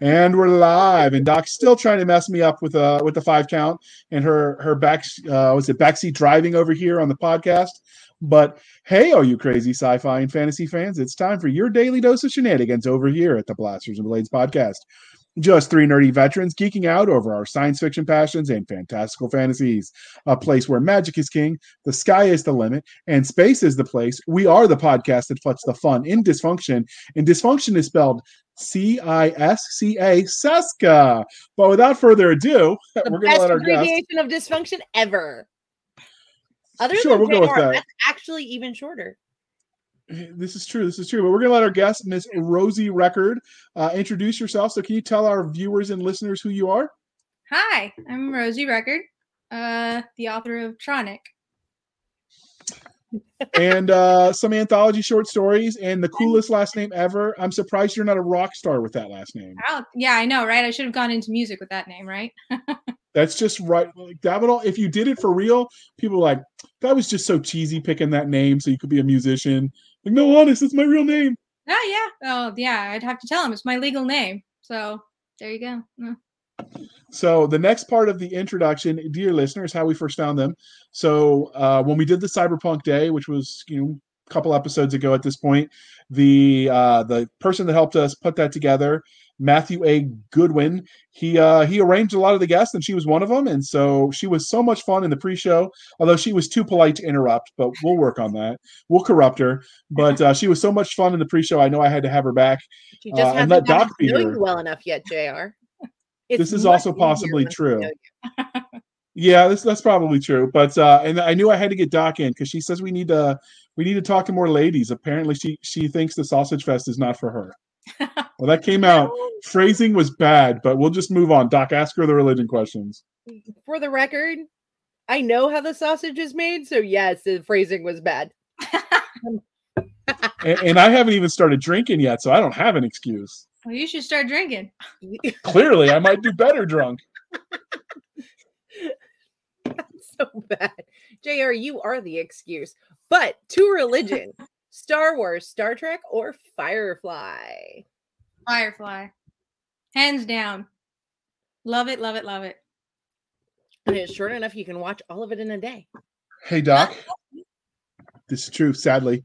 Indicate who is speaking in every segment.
Speaker 1: And we're live, and Doc's still trying to mess me up with uh with the five count and her her back uh was it backseat driving over here on the podcast. But hey, all you crazy sci-fi and fantasy fans, it's time for your daily dose of shenanigans over here at the Blasters and Blades podcast. Just three nerdy veterans geeking out over our science fiction passions and fantastical fantasies. A place where magic is king, the sky is the limit, and space is the place. We are the podcast that puts the fun in dysfunction, and dysfunction is spelled C I S C A, Cisca. But without further ado,
Speaker 2: The
Speaker 1: we're going to
Speaker 2: best
Speaker 1: let our guest.
Speaker 2: abbreviation of dysfunction ever. Other
Speaker 1: Sure,
Speaker 2: than
Speaker 1: we'll go with that.
Speaker 2: that's actually even shorter.
Speaker 1: This is true. This is true. But we're going to let our guest, Miss Rosie Record, uh, introduce yourself. So, can you tell our viewers and listeners who you are?
Speaker 3: Hi, I'm Rosie Record, uh, the author of Tronic.
Speaker 1: And uh, some anthology short stories and the coolest last name ever. I'm surprised you're not a rock star with that last name.
Speaker 3: Oh, yeah, I know, right? I should have gone into music with that name, right?
Speaker 1: That's just right. Like that would all. If you did it for real, people are like that was just so cheesy picking that name so you could be a musician. Like, no, honest, it's my real name.
Speaker 3: Oh, yeah. Oh, yeah. I'd have to tell him it's my legal name. So there you go. Mm.
Speaker 1: So the next part of the introduction, dear listeners, how we first found them. So uh, when we did the Cyberpunk Day, which was you know a couple episodes ago at this point, the uh, the person that helped us put that together, Matthew A. Goodwin, he uh, he arranged a lot of the guests, and she was one of them. And so she was so much fun in the pre-show, although she was too polite to interrupt. But we'll work on that. We'll corrupt her. But uh, she was so much fun in the pre-show. I know I had to have her back.
Speaker 2: She
Speaker 1: Uh,
Speaker 2: just
Speaker 1: and
Speaker 2: hasn't
Speaker 1: let Doc be
Speaker 2: you well enough yet, Jr.
Speaker 1: This is also possibly true.
Speaker 2: know you.
Speaker 1: Yeah, that's that's probably true. But uh and I knew I had to get Doc in because she says we need to we need to talk to more ladies. Apparently she she thinks the sausage fest is not for her. Well that came out. Phrasing was bad, but we'll just move on. Doc, ask her the religion questions.
Speaker 2: For the record, I know how the sausage is made, so yes, the phrasing was bad.
Speaker 1: And, and I haven't even started drinking yet, so I don't have an excuse.
Speaker 3: Well, you should start drinking.
Speaker 1: Clearly, I might do better drunk.
Speaker 2: So bad. JR, you are the excuse. But to religion, Star Wars, Star Trek, or Firefly?
Speaker 3: Firefly. Hands down. Love it, love it, love it.
Speaker 2: And it's short enough you can watch all of it in a day.
Speaker 1: Hey Doc. This is true, sadly.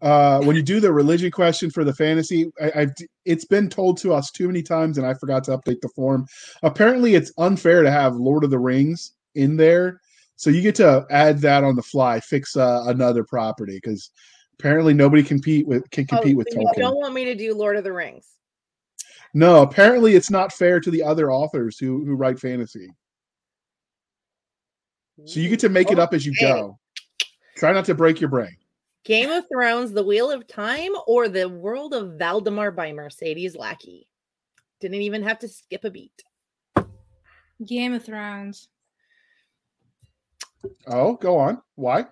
Speaker 1: Uh, when you do the religion question for the fantasy, I, I've it's been told to us too many times, and I forgot to update the form. Apparently, it's unfair to have Lord of the Rings in there, so you get to add that on the fly, fix uh, another property because apparently nobody compete with can compete
Speaker 2: oh,
Speaker 1: with
Speaker 2: so you
Speaker 1: Tolkien.
Speaker 2: don't want me to do Lord of the Rings.
Speaker 1: No, apparently it's not fair to the other authors who who write fantasy. So you get to make it up as you
Speaker 2: Okay.
Speaker 1: go. Try not to break your brain.
Speaker 2: Game of Thrones, The Wheel of Time, or The World of Valdemar by Mercedes Lackey. Didn't even have to skip a beat.
Speaker 3: Game of Thrones.
Speaker 1: Oh, go on. Why?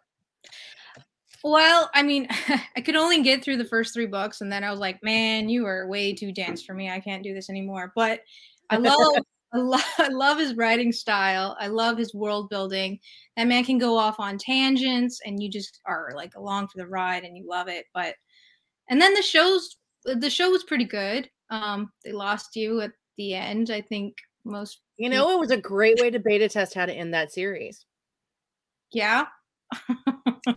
Speaker 3: Well, I mean, I could only get through the first three books, and then I was like, "Man, you are way too dense for me. I can't do this anymore." But I love, I love, I love his writing style. I love his world building. That man can go off on tangents, and you just are like along for the ride, and you love it. But and then the shows, the show was pretty good. Um, they lost you at the end. I think most,
Speaker 2: You know, it was a great way to beta test how to end that series.
Speaker 3: Yeah.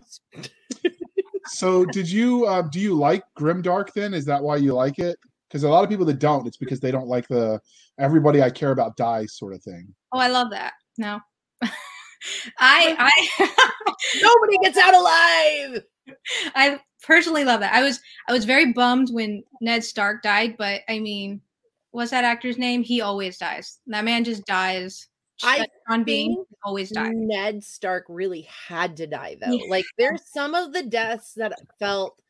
Speaker 1: So, did you uh, do you like Grimdark? Then is that why you like it? Because a lot of people that don't, it's because they don't like the everybody I care about dies sort of thing.
Speaker 3: Oh, I love that. No, I, I.
Speaker 2: Nobody gets out alive.
Speaker 3: I personally love that. I was I was very bummed when Ned Stark died, but I mean, what's that actor's name? He always dies. That man just dies.
Speaker 2: I
Speaker 3: Sean Bean always dies.
Speaker 2: Ned Stark really had to die though.
Speaker 3: Yeah.
Speaker 2: Like there's some of the deaths that felt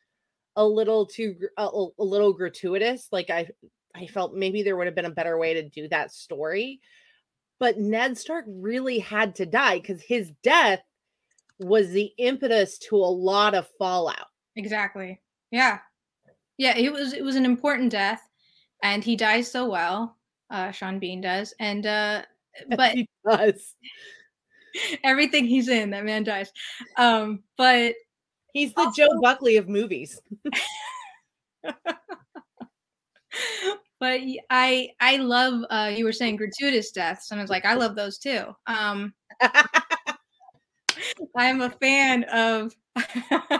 Speaker 2: a little too a, a- little gratuitous. Like I I felt maybe there would have been a better way to do that story. But Ned Stark really had to die cuz his death was the impetus to a lot of fallout.
Speaker 3: Exactly. Yeah. Yeah, it was it was an important death and he dies so well. Uh Sean Bean does. And uh but
Speaker 2: he does.
Speaker 3: everything he's in, that man dies. Um but
Speaker 2: He's the Joe Buckley of movies.
Speaker 3: but I I love uh you were saying gratuitous deaths and I was like I love those too. Um I am a fan of I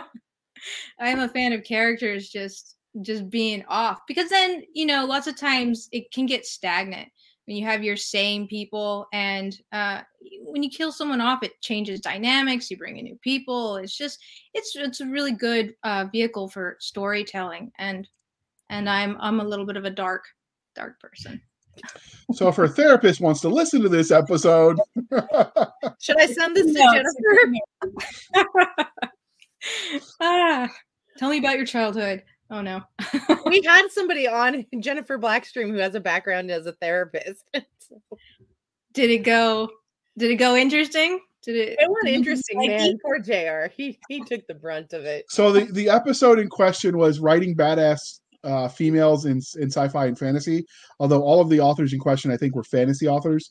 Speaker 3: am a fan of characters just just being off because then you know lots of times it can get stagnant when you have your same people and uh, when you kill someone off it changes dynamics you bring in new people it's just it's it's a really good uh, vehicle for storytelling and and i'm i'm a little bit of a dark dark person.
Speaker 1: So if her therapist wants to listen to this episode
Speaker 2: should i send this to jennifer?
Speaker 3: ah, tell me about your childhood Oh no.
Speaker 2: we had somebody on Jennifer Blackstream who has a background as a therapist.
Speaker 3: did it go did it go interesting? Did it
Speaker 2: It went interesting, man. Poor JR. He he took the brunt of it.
Speaker 1: So the, the episode in question was writing badass uh, females in in sci-fi and fantasy. Although all of the authors in question, I think, were fantasy authors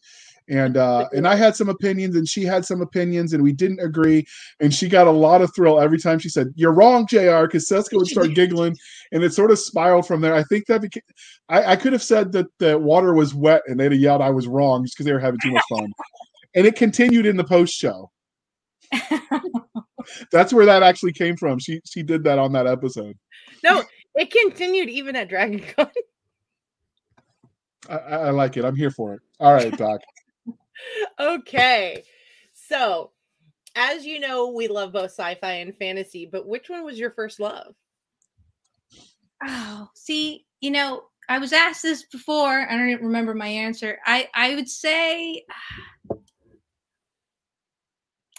Speaker 1: and uh and i had some opinions and she had some opinions and we didn't agree. And she got a lot of thrill every time she said you're wrong jr because Cisca would start giggling and it sort of spiraled from there. I think that became I, I could have said that the water was wet and they'd have yelled i was wrong just because they were having too much fun. And it continued in the post show. That's where that actually came from. She she did that on that episode.
Speaker 2: No it continued even at dragon con.
Speaker 1: I, I like it. I'm here for it. All right doc
Speaker 2: okay. So, as you know, we love both sci-fi and fantasy, but which one was your first love?
Speaker 3: Oh, see, you know, I was asked this before. I don't remember my answer. I I would say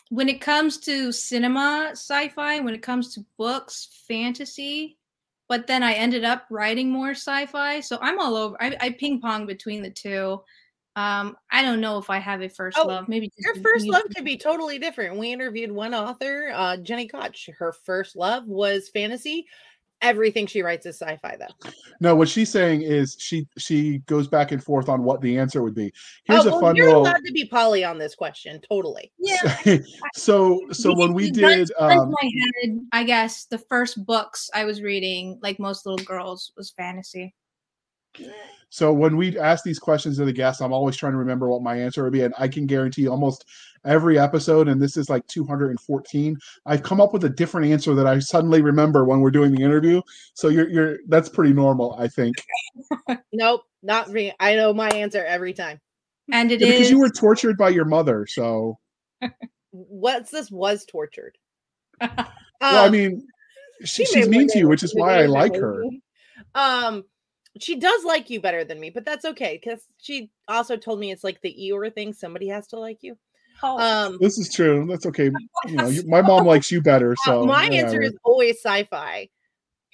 Speaker 3: when it comes to cinema, sci-fi, when it comes to books, fantasy, but then I ended up writing more sci-fi. So I'm all over. I, I ping pong between the two. Um, I don't know if I have a first oh, love. Maybe
Speaker 2: your first love could be totally different. We interviewed one author, uh, Jenny Koch. Her first love was fantasy. Everything she writes is sci-fi, though.
Speaker 1: No, what she's saying is she she goes back and forth on what the answer would be. Here's
Speaker 2: oh, well, a fun. You're little... allowed to be Polly on this question, totally.
Speaker 3: Yeah.
Speaker 1: so so when we did, um,
Speaker 3: my head, I guess the first books I was reading, like most little girls, was fantasy.
Speaker 1: So when we ask these questions to the guests, I'm always trying to remember what my answer would be, and I can guarantee almost every episode, and this is like 214, I've come up with a different answer that I suddenly remember when we're doing the interview. So you're you're that's pretty normal, I think.
Speaker 2: nope, not me. I know my answer every time.
Speaker 3: And it
Speaker 1: yeah,
Speaker 3: is...
Speaker 1: because you were tortured by your mother, so
Speaker 2: what's this was tortured.
Speaker 1: well, I um, mean, she, she's mean to you, which is why I like her.
Speaker 2: Um, she does like you better than me, but that's okay because she also told me it's like the Eeyore thing. Somebody has to like you.
Speaker 1: Oh. Um, this is true. That's okay. You know, you, my mom likes you better. So
Speaker 2: my answer is always sci-fi.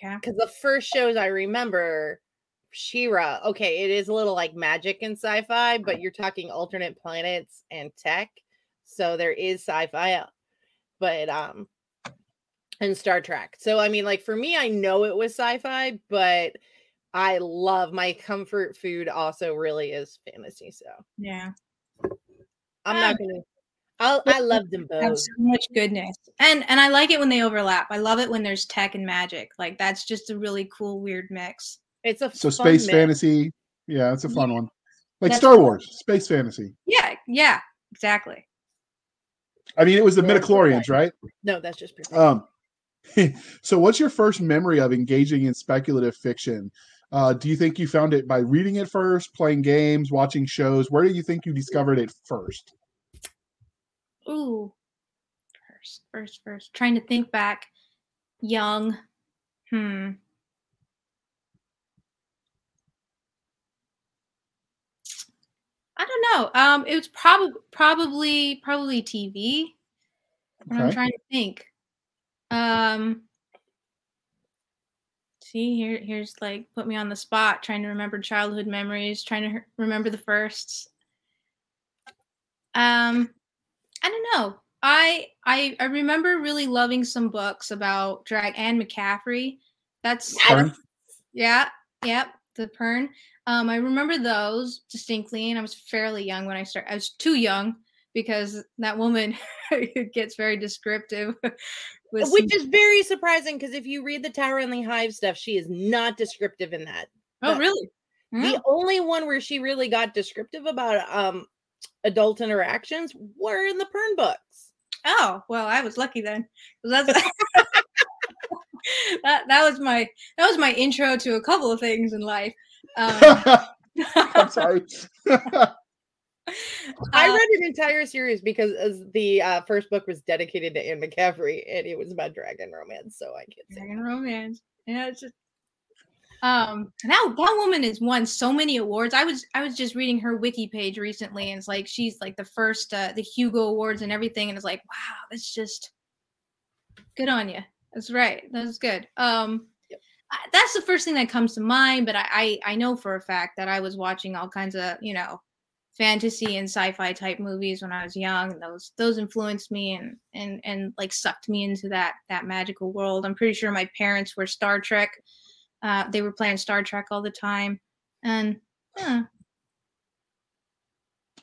Speaker 2: Yeah, because the first shows I remember, She-Ra. Okay, it is a little like magic and sci-fi, but you're talking alternate planets and tech, so there is sci-fi. Uh, but um, and Star Trek. So I mean, like for me, I know it was sci-fi, but I love my comfort food also really is fantasy. So
Speaker 3: yeah.
Speaker 2: I'm not gonna I'll, I love them both. Have
Speaker 3: so much goodness, and and I like it when they overlap. I love it when there's tech and magic. Like that's just a really cool, weird mix.
Speaker 2: It's a
Speaker 1: so space mix. fantasy. Yeah, it's a fun yeah. one. Like that's Star Wars, space fantasy.
Speaker 3: Yeah, yeah, exactly.
Speaker 1: I mean, it was the midichlorians, right?
Speaker 2: No, that's just
Speaker 1: um. so, what's your first memory of engaging in speculative fiction? Uh, do you think you found it by reading it first, playing games, watching shows? Where do you think you discovered it first?
Speaker 3: Ooh, first, first, first. Trying to think back. Young. Hmm. I don't know. Um, it was probably probably probably TV. Okay. I'm trying to think. Um, see here here's like put me on the spot trying to remember childhood memories trying to remember the firsts. Um i don't know. I i i remember really loving some books about drag and mccaffrey. That's
Speaker 1: Pern.
Speaker 3: yeah yep the pern. Um i remember those distinctly and i was fairly young when i started i was too young because that woman gets very descriptive
Speaker 2: which some... is very surprising because if you read the Tower and the Hive stuff, she is not descriptive in that.
Speaker 3: Oh, but, really?
Speaker 2: The only one where she really got descriptive about um adult interactions were in the Pern books.
Speaker 3: Oh, well, I was lucky then That's that, that was my that was my intro to a couple of things in life. Um,
Speaker 1: I'm sorry.
Speaker 2: I
Speaker 3: uh,
Speaker 2: read an entire series because as the uh, first book was dedicated to Anne McCaffrey and it was about dragon romance, so I can't say.
Speaker 3: Dragon Romance. Yeah, it's just um that that woman has won so many awards. I was I was just reading her wiki page recently, and it's like she's like the first uh, the Hugo Awards and everything, and it's like wow, that's just good on you. That's right. That's good. Um, I- that's the first thing that comes to mind. But I, I I know for a fact that I was watching all kinds of you know fantasy and sci-fi type movies when I was young and those those influenced me and and and like sucked me into that that magical world. I'm pretty sure my parents were Star Trek. Uh, they were playing Star Trek all the time. And yeah,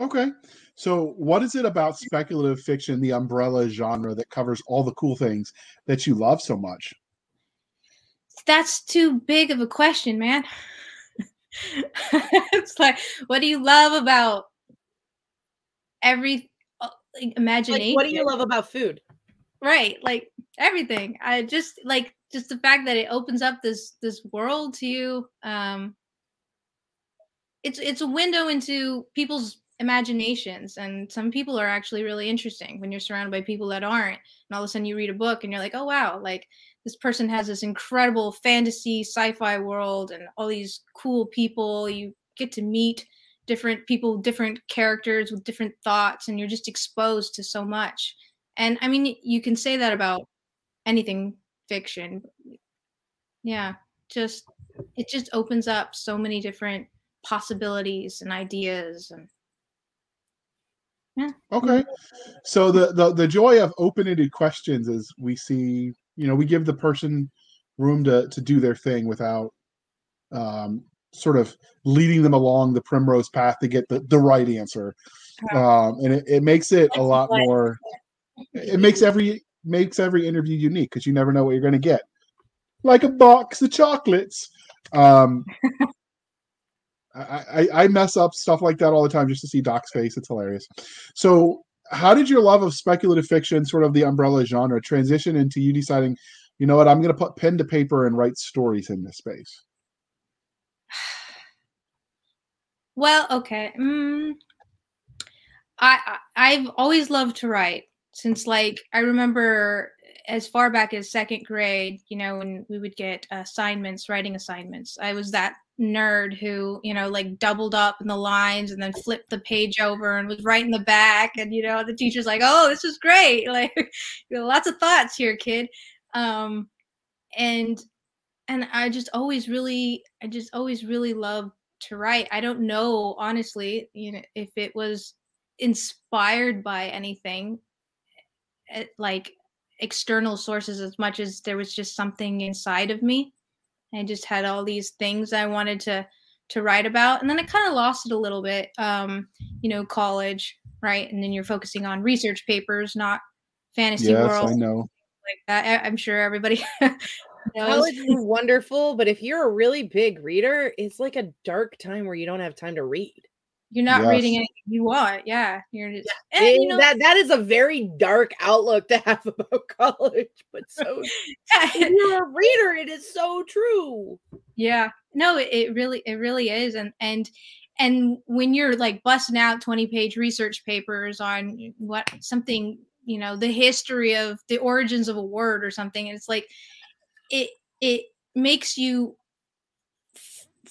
Speaker 1: Okay. So, what is it about speculative fiction, the umbrella genre that covers all the cool things that you love so much?
Speaker 3: that's too big of a question, man. it's like, what do you love about every uh, like, imagination?
Speaker 2: Like, what do you love about food?
Speaker 3: right like everything i just like just the fact that it opens up this this world to you um it's it's a window into people's imaginations and some people are actually really interesting when you're surrounded by people that aren't and all of a sudden you read a book and you're like oh wow like this person has this incredible fantasy sci-fi world and all these cool people. You get to meet different people different characters with different thoughts and you're just exposed to so much. And i mean you can say that about anything fiction. Yeah just it just opens up so many different possibilities and ideas and
Speaker 1: Okay. So the, the the joy of open-ended questions is we see, you know, we give the person room to to do their thing without um sort of leading them along the primrose path to get the, the right answer. Um and it, it makes it a lot more it makes every makes every interview unique because you never know what you're gonna get. Like a box of chocolates. Um I, I, mess up stuff like that all the time just to see Doc's face. It's hilarious. So, how did your love of speculative fiction, sort of the umbrella genre, transition into you deciding, you know what, I'm going to put pen to paper and write stories in this space?
Speaker 3: well okay mm, I, I i've always loved to write since like i remember as far back as second grade you know when we would get assignments writing assignments i was that nerd who you know like doubled up in the lines and then flipped the page over and was right in the back. And you know the teacher's like oh this is great. Like lots of thoughts here kid. Um and and i just always really i just always really loved to write. I don't know honestly you know if it was inspired by anything eh, like external sources as much as there was just something inside of me I just had all these things I wanted to to write about, and then I kind of lost it a little bit. Um, you know, college, right? And then you're focusing on research papers, not fantasy
Speaker 1: yes,
Speaker 3: world
Speaker 1: I know.
Speaker 3: like that. I- I'm sure everybody knows.
Speaker 2: College is wonderful, but if you're a really big reader, it's like a dark time where you don't have time to read.
Speaker 3: You're not reading
Speaker 1: Yes.
Speaker 3: anything you want. Yeah, you're just and,
Speaker 2: And
Speaker 3: you know,
Speaker 2: that that is a very dark outlook to have about college, but so if you're a reader, it is so true.
Speaker 3: yeah no it, it really it really is and and and when you're like busting out 20 page research papers on what something you know the history of the origins of a word or something it's like it it makes you f-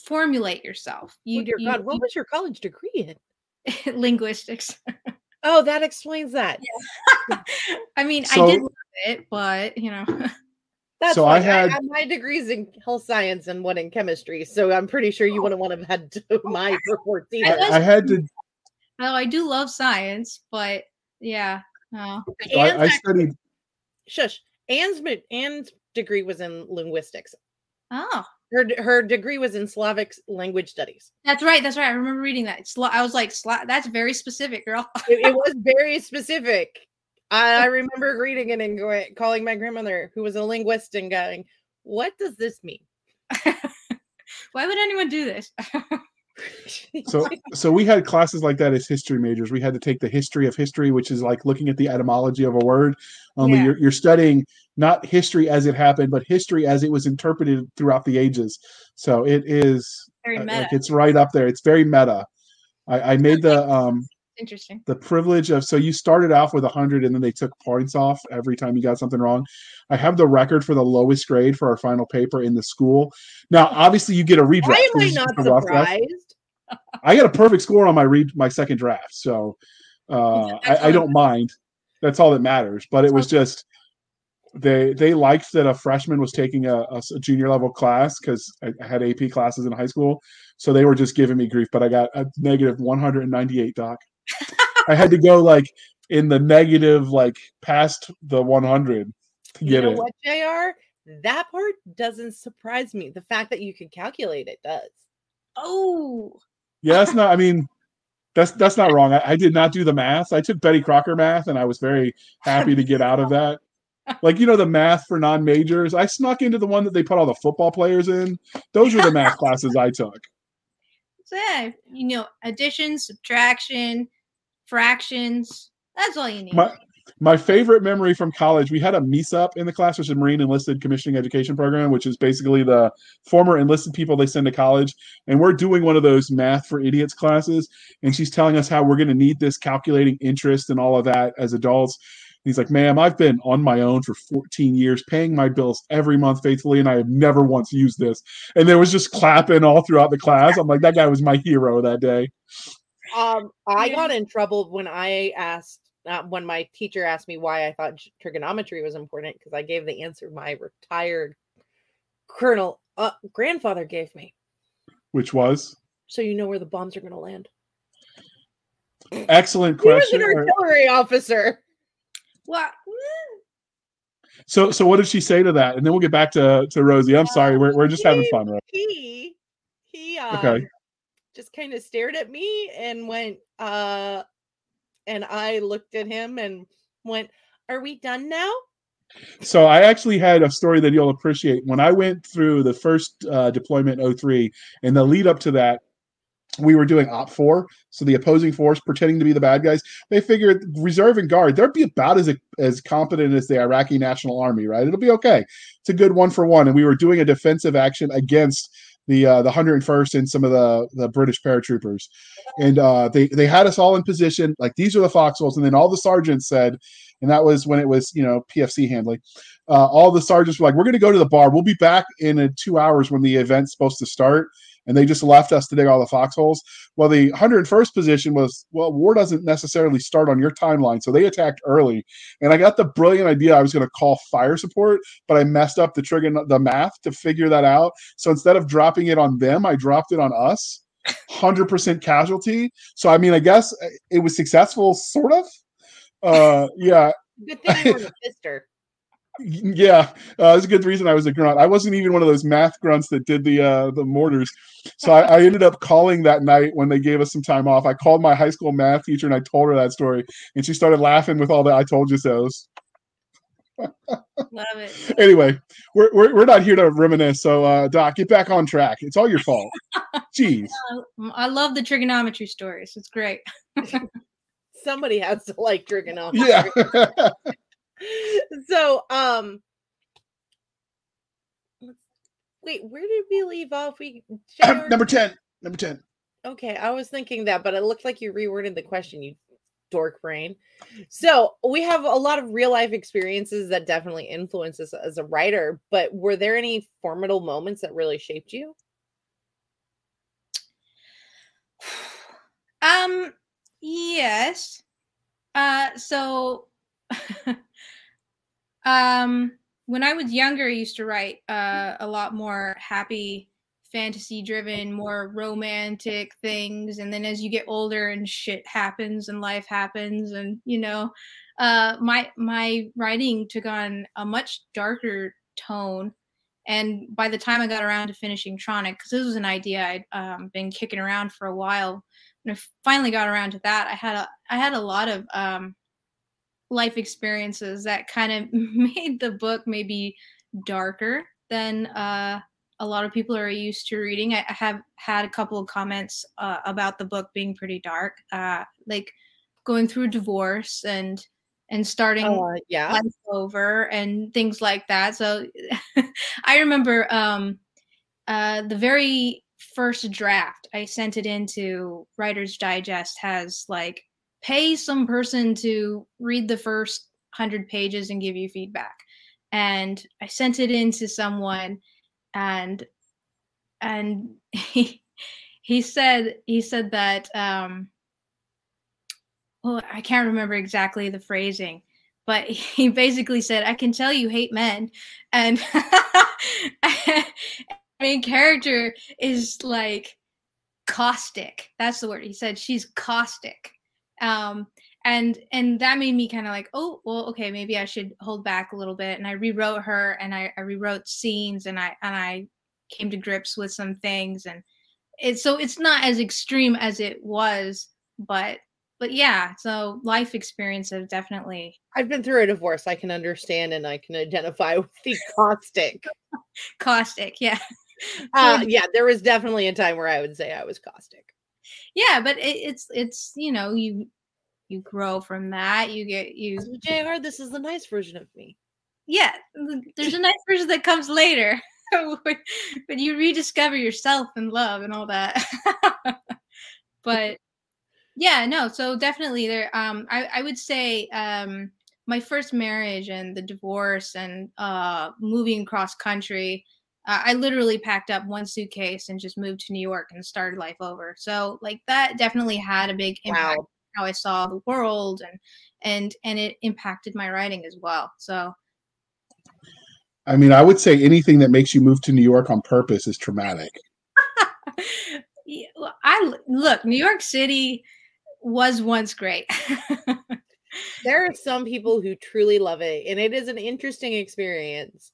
Speaker 3: formulate yourself oh you,
Speaker 2: oh dear
Speaker 3: you-
Speaker 2: God, what was your college degree in?
Speaker 3: linguistics
Speaker 2: Oh, that explains that.
Speaker 3: i mean
Speaker 1: So-
Speaker 3: i did love it but you know
Speaker 2: That's
Speaker 1: So I had-
Speaker 2: I, my degrees in health science and one in chemistry, so I'm pretty sure you oh. wouldn't want to have had to my reports either.
Speaker 1: I, I had to.
Speaker 3: oh i do love science but yeah no
Speaker 1: So I, I studied.
Speaker 2: shush. Anne's Anne's degree was in linguistics.
Speaker 3: oh
Speaker 2: Her her degree was in Slavic language studies.
Speaker 3: That's right. That's right. I remember reading that. Sla- I was like, Sla- "That's very specific, girl."
Speaker 2: It, it was very specific. I, I remember reading it and going, calling my grandmother, who was a linguist, and going, "What does this mean?"
Speaker 3: Why would anyone do this?
Speaker 1: So so we had classes like that as history majors. We had to take the history of history, which is like looking at the etymology of a word. Only
Speaker 3: Yeah.
Speaker 1: you're, you're studying not history as it happened, but history as it was interpreted throughout the ages. So it is
Speaker 3: Very
Speaker 1: uh,
Speaker 3: meta.
Speaker 1: like it's right up there. It's very meta. I, I made the um
Speaker 3: Interesting.
Speaker 1: the privilege of so you started off with 100 and then they took points off every time you got something wrong. I have the record for the lowest grade for our final paper in the school. Now obviously you get a redraft.
Speaker 2: Why am I not
Speaker 1: just a rough draft.
Speaker 2: surprised?
Speaker 1: i got a perfect score on my read my second draft so uh, I, I don't mind. That's all that matters. But it was just they they liked that a freshman was taking a junior level class because I, I had ap classes in high school. So they were just giving me grief but i got a negative 198 doc i had to go like in the negative like past the 100 to
Speaker 2: You
Speaker 1: get
Speaker 2: know
Speaker 1: it.
Speaker 2: what, Jr. That part doesn't surprise me. The fact that you can calculate it does.
Speaker 3: Oh,
Speaker 1: yeah that's not i mean that's that's not wrong. I, I did not do the math. I took betty crocker math and i was very happy to get out of that. Like you know the math for non-majors? I snuck into the one that they put all the football players in. Those were the math classes i took.
Speaker 3: So yeah, you know, addition, subtraction, fractions. That's all you need.
Speaker 1: my my favorite memory from college we had a MECEP in the class which is marine enlisted commissioning education program which is basically the former enlisted people they send to college. And we're doing one of those math for idiots classes. And she's telling us how we're going to need this calculating interest and all of that as adults. He's like ma'am i've been on my own for 14 years paying my bills every month faithfully and i have never once used this. And there was just clapping all throughout the class. I'm like that guy was my hero that day
Speaker 2: Um, I
Speaker 3: Yeah.
Speaker 2: got in trouble when I asked uh, when my teacher asked me why I thought trigonometry was important because I gave the answer my retired colonel uh, grandfather gave me.
Speaker 1: which was
Speaker 2: So you know where the bombs are going to land.
Speaker 1: excellent question.
Speaker 2: He was an artillery officer.
Speaker 3: What?
Speaker 1: So, so what did she say to that? And then we'll get back to to Rosie. I'm sorry, we're we're just having fun, right?
Speaker 2: He he um,
Speaker 1: Okay.
Speaker 2: Just kind of stared at me and went uh and I looked at him and went, "Are we done now?"
Speaker 1: So I actually had a story that you'll appreciate. When I went through the first uh, deployment 03 and the lead up to that, we were doing OPFOR, so the opposing force pretending to be the bad guys. They figured reserve and guard, they'd be about as as competent as the Iraqi National Army, right? It'll be okay. It's a good one for one. And we were doing a defensive action against the uh, the 101st and some of the the British paratroopers, and uh, they they had us all in position. Like these are the foxholes, and then all the sergeants said, and that was when it was you know PFC Handley. Uh, all the sergeants were like, "We're going to go to the bar. We'll be back in uh, two hours when the event's supposed to start." And they just left us to dig all the foxholes. Well, the 101st position was, well, war doesn't necessarily start on your timeline. So they attacked early. And I got the brilliant idea I was going to call fire support, but I messed up the trigger, the math to figure that out. So instead of dropping it on them, I dropped it on us. 100% casualty. So, I mean, I guess uh, it was successful, sort of. Uh, yeah,
Speaker 2: Good thing you were a sister.
Speaker 1: Yeah, uh, that's a good reason I was a grunt. I wasn't even one of those math grunts that did the uh, the mortars. So I, I ended up calling that night when they gave us some time off. I called my high school math teacher and I told her that story, and she started laughing with all the "I told you so."
Speaker 3: love it.
Speaker 1: Anyway, we're, we're we're not here to reminisce. So uh, Doc, get back on track. It's all your fault. Jeez.
Speaker 3: I- I love the trigonometry stories. It's great.
Speaker 2: Somebody has to like trigonometry.
Speaker 1: Yeah.
Speaker 2: so um wait where did we leave off we JR
Speaker 1: Number ten. Number ten.
Speaker 2: okay i was thinking that but it looked like you reworded the question you dork brain so we have a lot of real life experiences that definitely influence us as a writer but were there any formidable moments that really shaped you
Speaker 3: Um, yes. Uh, so, um, when I was younger, I used to write uh, a lot more happy, fantasy driven, more romantic things. And then as you get older and shit happens and life happens, and you know, uh, my my writing took on a much darker tone. And by the time I got around to finishing Tronic, because this was an idea I'd um, been kicking around for a while, when I finally got around to that, I had a I had a lot of um, life experiences that kind of made the book maybe darker than uh, a lot of people are used to reading. I, I have had a couple of comments uh, about the book being pretty dark, uh, like going through divorce and and starting
Speaker 2: Uh, yeah.
Speaker 3: life over and things like that. So I remember um, uh, the very first draft I sent it into Writer's Digest has like pay some person to read the first hundred pages and give you feedback. And I sent it in to someone and and he he said he said that um well I can't remember exactly the phrasing but he basically said I can tell you hate men. And main character is like caustic. That's the word he said. She's caustic um and and that made me kind of like oh well okay maybe i should hold back a little bit and i rewrote her and I, I rewrote scenes and i and i came to grips with some things and it's so it's not as extreme as it was but but yeah so life experience have definitely
Speaker 2: I've been through a divorce. I can understand and I can identify with the caustic.
Speaker 3: caustic yeah
Speaker 2: Uh, yeah, there was definitely a time where I would say I was caustic.
Speaker 3: Yeah but it, it's it's you know you you grow from that you get you
Speaker 2: JR, this is the nice version of me.
Speaker 3: yeah there's a nice version that comes later when you rediscover yourself and love and all that but yeah no so definitely there um i, I would say um my first marriage and the divorce and uh moving cross country uh, i literally packed up one suitcase and just moved to new york and started life over so like that definitely had a big impact
Speaker 2: Wow.
Speaker 3: how i saw the world and and and it impacted my writing as well so
Speaker 1: I mean, I would say anything that makes you move to New York on purpose is traumatic.
Speaker 3: Yeah, well, I l- look. New York City was once great.
Speaker 2: There are some people who truly love it, and it is an interesting experience.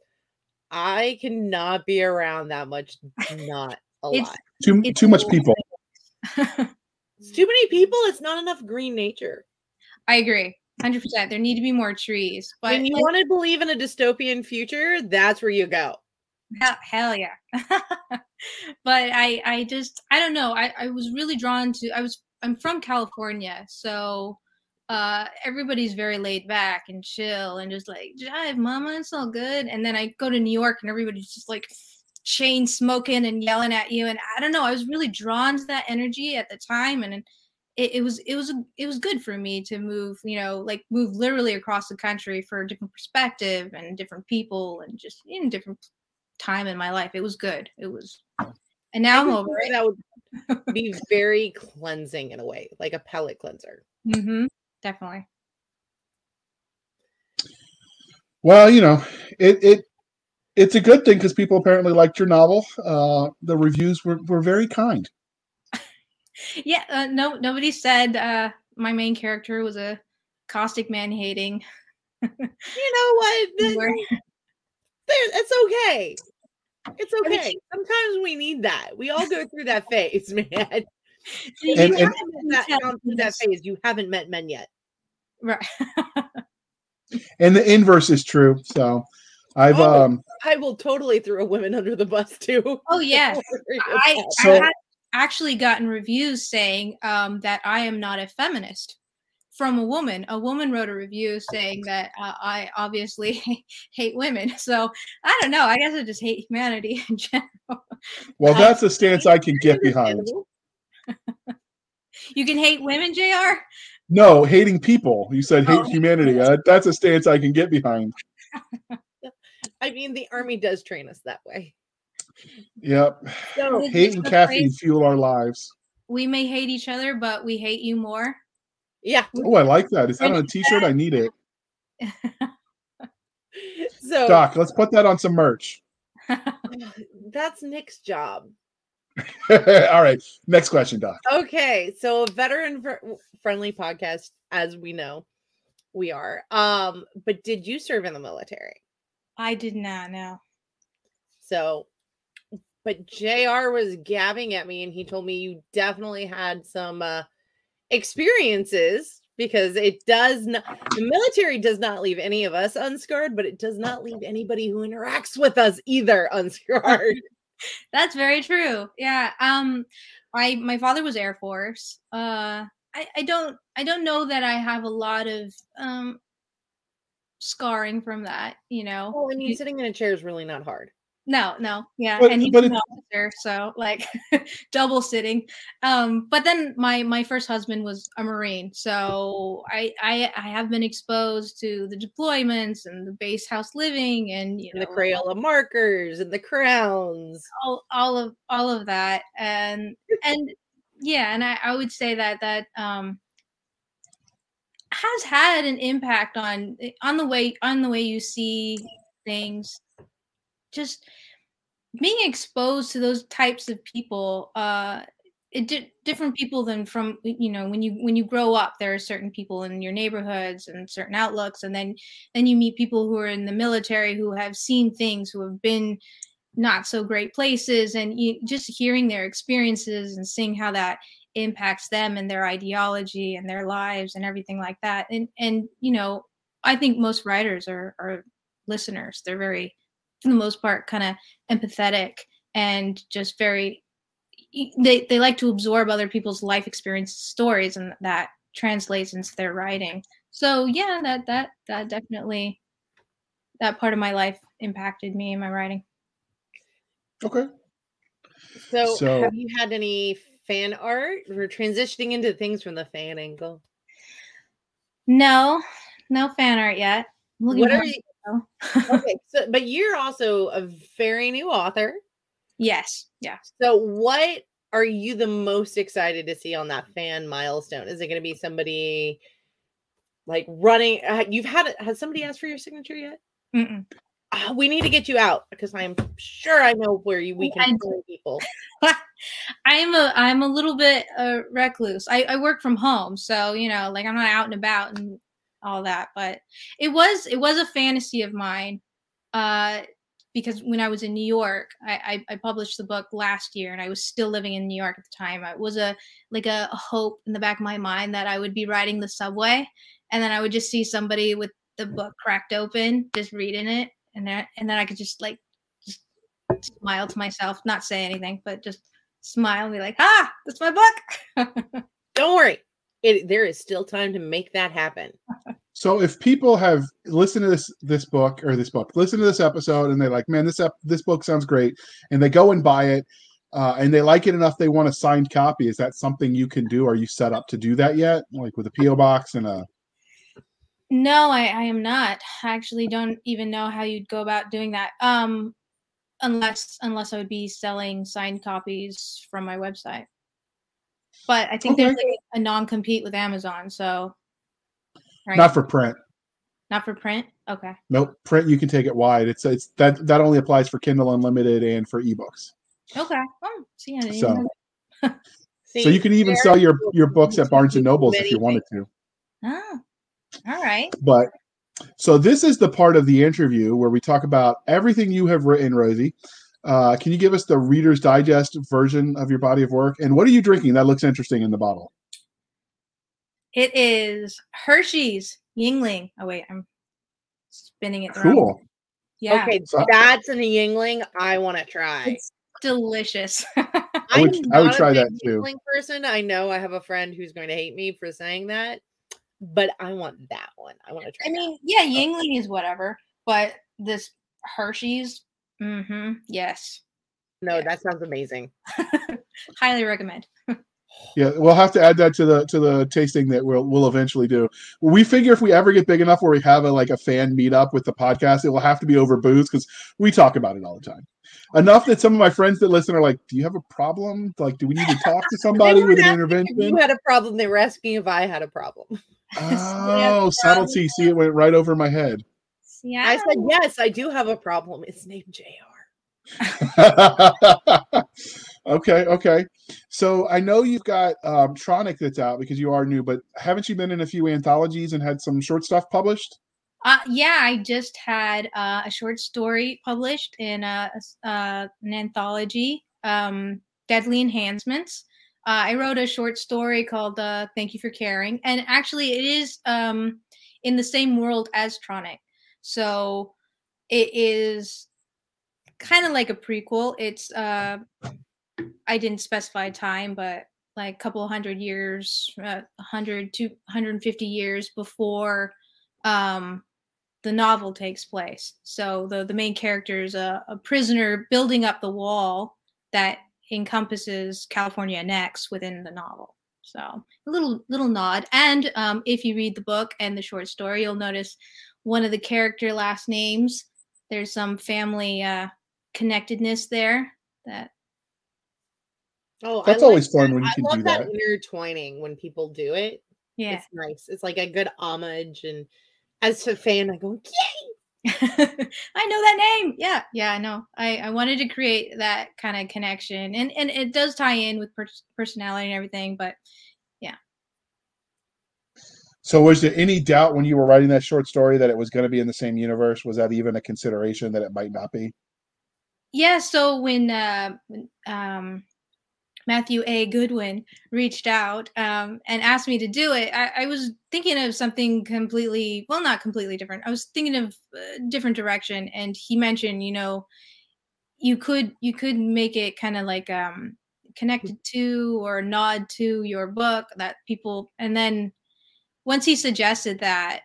Speaker 2: I cannot be around that much not a
Speaker 3: It's-
Speaker 2: lot.
Speaker 1: Too
Speaker 3: It's
Speaker 1: too much people.
Speaker 2: It's too many people. It's not enough green nature.
Speaker 3: I agree, hundred percent. There need to be more trees, but
Speaker 2: when you
Speaker 3: like,
Speaker 2: want to believe in a dystopian future, that's where you go.
Speaker 3: hell, hell yeah. but I, I just, I don't know. I, I was really drawn to. I was, I'm from California, so uh everybody's very laid back and chill and just like jive mama it's all good. And then i go to new york and everybody's just like chain smoking and yelling at you. And i don't know i was really drawn to that energy at the time. And it, it was it was it was good for me to move you know like move literally across the country for a different perspective and different people and just in different time in my life. It was good. It was and now i'm over it.
Speaker 2: That would be very cleansing in a way, like a pellet cleanser.
Speaker 3: hmm definitely
Speaker 1: Well, you know, it it it's a good thing because people apparently liked your novel. Uh, the reviews were, were very kind.
Speaker 3: yeah uh, no nobody said uh my main character was a caustic man hating
Speaker 2: You know what? Th- there- It's okay. It's okay. Sometimes we need that. We all go through that phase, man. If you
Speaker 1: And- and-
Speaker 2: haven't met that, gone through that phase, you haven't met men yet.
Speaker 3: right
Speaker 1: And the inverse is true. So I've
Speaker 2: Oh.
Speaker 1: um
Speaker 2: I will totally throw a women under the bus too.
Speaker 3: oh yeah I,
Speaker 2: about
Speaker 3: I
Speaker 1: So-
Speaker 3: had actually gotten reviews saying um, that I am not a feminist from a woman. A woman wrote a review saying that uh, I obviously hate women. So I don't know. I guess I just hate humanity in general.
Speaker 1: well that's a stance I can get behind.
Speaker 2: Understandable.
Speaker 3: You can hate women, Jr.
Speaker 1: No, hating people. You said hate
Speaker 3: Oh.
Speaker 1: humanity. Uh, that's a stance I can get behind.
Speaker 2: I mean, the army does train us that way.
Speaker 1: Yep.
Speaker 2: So
Speaker 1: Hate and caffeine
Speaker 3: phrase?
Speaker 1: fuel our lives.
Speaker 3: We may hate each other, but we hate you more.
Speaker 2: yeah.
Speaker 1: Oh, I like that. Is that on a t-shirt? I need it.
Speaker 2: So
Speaker 1: Doc, let's put that on some merch.
Speaker 2: that's Nick's job.
Speaker 1: All right. Next question, Doc.
Speaker 2: Okay, so a veteran fr- friendly podcast, as we know, we are. Um, but did you serve in the military?
Speaker 3: I did not know.
Speaker 2: So, but JR was gabbing at me and he told me you definitely had some uh, experiences because it does not, the military does not leave any of us unscarred, but it does not leave anybody who interacts with us either unscarred.
Speaker 3: That's very true. Yeah. Um I my father was Air Force. Uh I, I don't I don't know that I have a lot of um scarring from that, you know.
Speaker 2: Well, I mean, sitting in a chair is really not hard.
Speaker 3: No, no, yeah,
Speaker 1: But-
Speaker 3: and he's an officer, so like double sitting. Um, but then my my first husband was a marine, so I I I have been exposed to the deployments and the base house living and you
Speaker 2: And
Speaker 3: know
Speaker 2: the Crayola markers and the crowns.
Speaker 3: all all of all of that and and yeah and I, I would say that that um has had an impact on eh, on the way on the way you see things just being exposed to those types of people uh it di- different people than from you know when you when you grow up there are certain people in your neighborhoods and certain outlooks and then then you meet people who are in the military who have seen things who have been not so great places and you, just hearing their experiences and seeing how that impacts them and their ideology and their lives and everything like that and and you know i think most writers are are listeners. They're very for the most part kind of empathetic and just very they they like to absorb other people's life experience stories and that translates into their writing so yeah that that that definitely that part of my life impacted me in my writing
Speaker 1: Okay.
Speaker 2: So,
Speaker 1: So-
Speaker 2: have you had any fan art? We're transitioning into things from the fan angle.
Speaker 3: no no fan art yet I'm
Speaker 2: What are you? Okay, so but you're also a very new author.
Speaker 3: yes yeah
Speaker 2: So, what are you the most excited to see on that fan milestone? Is it going to be somebody like running? Uh, you've had it, has somebody asked for your signature yet?
Speaker 3: Mm-mm.
Speaker 2: Uh, we need to get you out because I'm sure I know where you, we can
Speaker 3: do.
Speaker 2: find people.
Speaker 3: I'm a I'm a little bit uh, recluse. I, I work from home, so you know, like I'm not out and about and all that. But it was it was a fantasy of mine, uh, because when I was in New York, I, I I published the book last year, and I was still living in New York at the time. It was a like a, hope in the back of my mind that I would be riding the subway, and then I would just see somebody with the book cracked open, just reading it, and then and then I could just like just smile to myself, not say anything, but just smile and be like, ah, that's my book.
Speaker 2: Don't worry, it, there is still time to make that happen.
Speaker 1: So if people have listened to this this book or this book, listen to this episode, and they're like, "Man, this ep- this book sounds great," and they go and buy it, uh, and they like it enough, they want a signed copy. Is that something you can do? Are you set up to do that yet? Like with a PO box and a
Speaker 3: no, I, I am not. I actually don't even know how you'd go about doing that. Um, unless unless I would be selling signed copies from my website. But I think there's like a non-compete with Amazon, so right?
Speaker 1: not for print.
Speaker 3: not for print. Okay.
Speaker 1: Nope, print you can take it wide. It's it's that that only applies for Kindle Unlimited and for ebooks.
Speaker 3: Okay. Oh, see,
Speaker 1: So-
Speaker 3: know
Speaker 1: so you can even sell your your books at Barnes and Nobles if you wanted to.
Speaker 3: Oh, all right.
Speaker 1: But so this is the part of the interview where we talk about everything you have written, Rosie. Uh, can you give us the Reader's Digest version of your body of work? And what are you drinking? That looks interesting in the bottle.
Speaker 3: It is Hershey's Yuengling. Oh wait, I'm spinning it. the wrong
Speaker 1: Cool.
Speaker 3: way. Yeah,
Speaker 2: Okay,
Speaker 1: So-
Speaker 2: that's an Yuengling I want to try.
Speaker 3: it's delicious.
Speaker 1: I would-
Speaker 2: I'm
Speaker 1: I would
Speaker 2: not
Speaker 1: try
Speaker 2: big
Speaker 1: that too.
Speaker 2: Yuengling person. I know I have a friend who's going to hate me for saying that, but I want that one. I want to try.
Speaker 3: I
Speaker 2: that.
Speaker 3: mean, yeah, Yuengling is whatever, but this Hershey's, mm-hmm, yes,
Speaker 2: no, that sounds amazing.
Speaker 3: highly recommend.
Speaker 1: Yeah, we'll have to add that to the to the tasting that we'll we'll eventually do. We figure if we ever get big enough where we have a like a fan meetup with the podcast, it will have to be over booze because we talk about it all the time. Enough that some of my friends that listen are like, "Do you have a problem? Like, do we need to talk to somebody with an
Speaker 2: asking if
Speaker 1: intervention?"
Speaker 2: You had a problem. They were asking if I had a problem.
Speaker 1: Oh, subtlety! See, it went right over my head.
Speaker 3: Yeah,
Speaker 2: I said yes, I do have a problem. It's named Jr.
Speaker 1: okay, okay. So I know you've got um, Tronic that's out because you are new, but haven't you been in a few anthologies and had some short stuff published?
Speaker 3: Uh, yeah, I just had uh, a short story published in a, a s- uh, an anthology, um, Deadly Enhancements. Uh, I wrote a short story called uh, "Thank You for Caring," and actually, it is um, in the same world as Tronic. So it is kind of like a prequel. It's uh, I didn't specify time, but like a couple hundred years, uh, 100 to 150 years before um, the novel takes place. So the the main character is a, a prisoner building up the wall that encompasses California next within the novel. So a little little nod. And um, if you read the book and the short story, you'll notice one of the character last names. There's some family uh, connectedness there that.
Speaker 2: Oh,
Speaker 1: That's
Speaker 2: I
Speaker 1: always
Speaker 2: like
Speaker 1: fun
Speaker 2: that.
Speaker 1: when you
Speaker 2: I
Speaker 1: can
Speaker 2: love
Speaker 1: do
Speaker 2: that
Speaker 1: that.
Speaker 2: intertwining when people do it.
Speaker 3: Yeah.
Speaker 2: It's nice. It's like a good homage. And as a fan, I go, yay!
Speaker 3: I know that name. Yeah, yeah, I know. I I wanted to create that kind of connection, and and it does tie in with per- personality and everything. But
Speaker 1: So, was there any doubt when you were writing that short story that it was going to be in the same universe? Was that even a consideration that it might not be?
Speaker 3: yeah, so when uh, um, Matthew A. Goodwin reached out um, and asked me to do it, I, I was thinking of something completely well, not completely different. I was thinking of a different direction, and he mentioned, you know, you could you could make it kind of like um connected to or nod to your book that people and then once he suggested that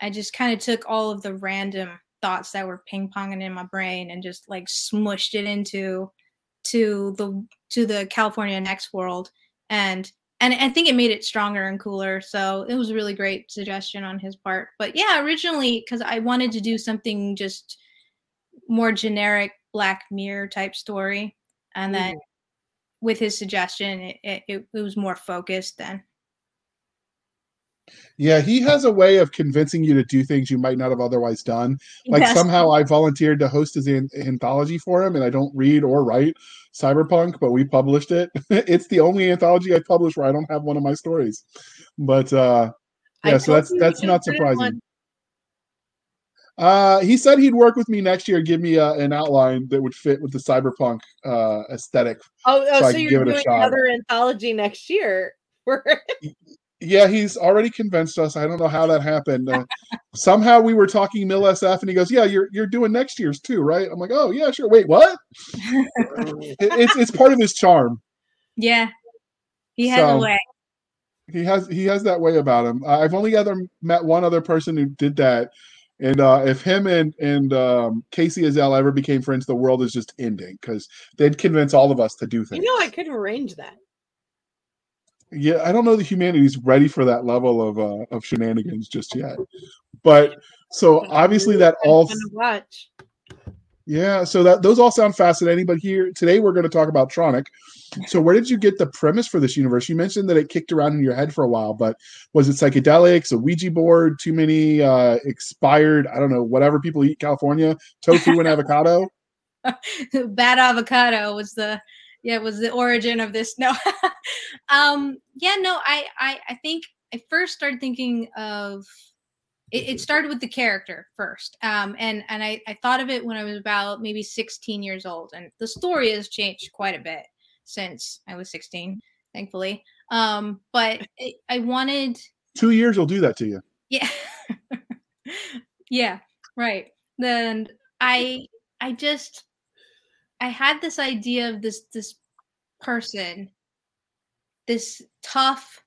Speaker 3: i just kind of took all of the random thoughts that were ping-ponging in my brain and just like smushed it into to the to the california next world. And and i think it made it stronger and cooler so it was a really great suggestion on his part. But yeah originally because i wanted to do something just more generic black mirror type story and then mm-hmm. with his suggestion it, it, it was more focused then
Speaker 1: Yeah, he has a way of convincing you to do things you might not have otherwise done. Like
Speaker 3: Yes.
Speaker 1: somehow I volunteered to host his an- anthology for him, and I don't read or write cyberpunk, but we published it. it's the only anthology I published where I don't have one of my stories. But uh, yeah, so that's that's not surprising. Uh, he said he'd work with me next year, give me uh, an outline that would fit with the cyberpunk uh, aesthetic.
Speaker 2: Oh, oh
Speaker 1: so
Speaker 2: so you're doing another anthology next year.
Speaker 1: Yeah, he's already convinced us. I don't know how that happened. Uh, somehow we were talking MilSF, and he goes, "Yeah, you're you're doing next year's too, right?" I'm like, "Oh yeah, sure." Wait, what? It- it's it's part of his charm.
Speaker 3: yeah he has
Speaker 1: So-
Speaker 3: a way
Speaker 1: He has he has that way about him. Uh, I've only ever met one other person who did that, and uh, if him and and um, Casey Azell ever became friends, the world is just ending because they'd convince all of us to do things.
Speaker 2: you know, I could arrange that.
Speaker 1: Yeah, I don't know that humanity's ready for that level of uh, of shenanigans just yet. But so obviously that all
Speaker 2: watch.
Speaker 1: yeah, so that those all sound fascinating. But here today we're going to talk about Tronic. So where did you get the premise for this universe? You mentioned that it kicked around in your head for a while, but was it psychedelics, a Ouija board, too many uh, expired, I don't know, whatever people eat California, tofu and avocado?
Speaker 3: bad avocado was the yeah was the origin of this. No. Um yeah no I, I i think i first started thinking of it, it started with the character first. Um and and I, I thought of it when i was about maybe 16 years old and the story has changed quite a bit since i was 16 thankfully. Um but it, i wanted
Speaker 1: Two years will do that to you.
Speaker 3: yeah. Yeah right. Then i i just i had this idea of this this person this tough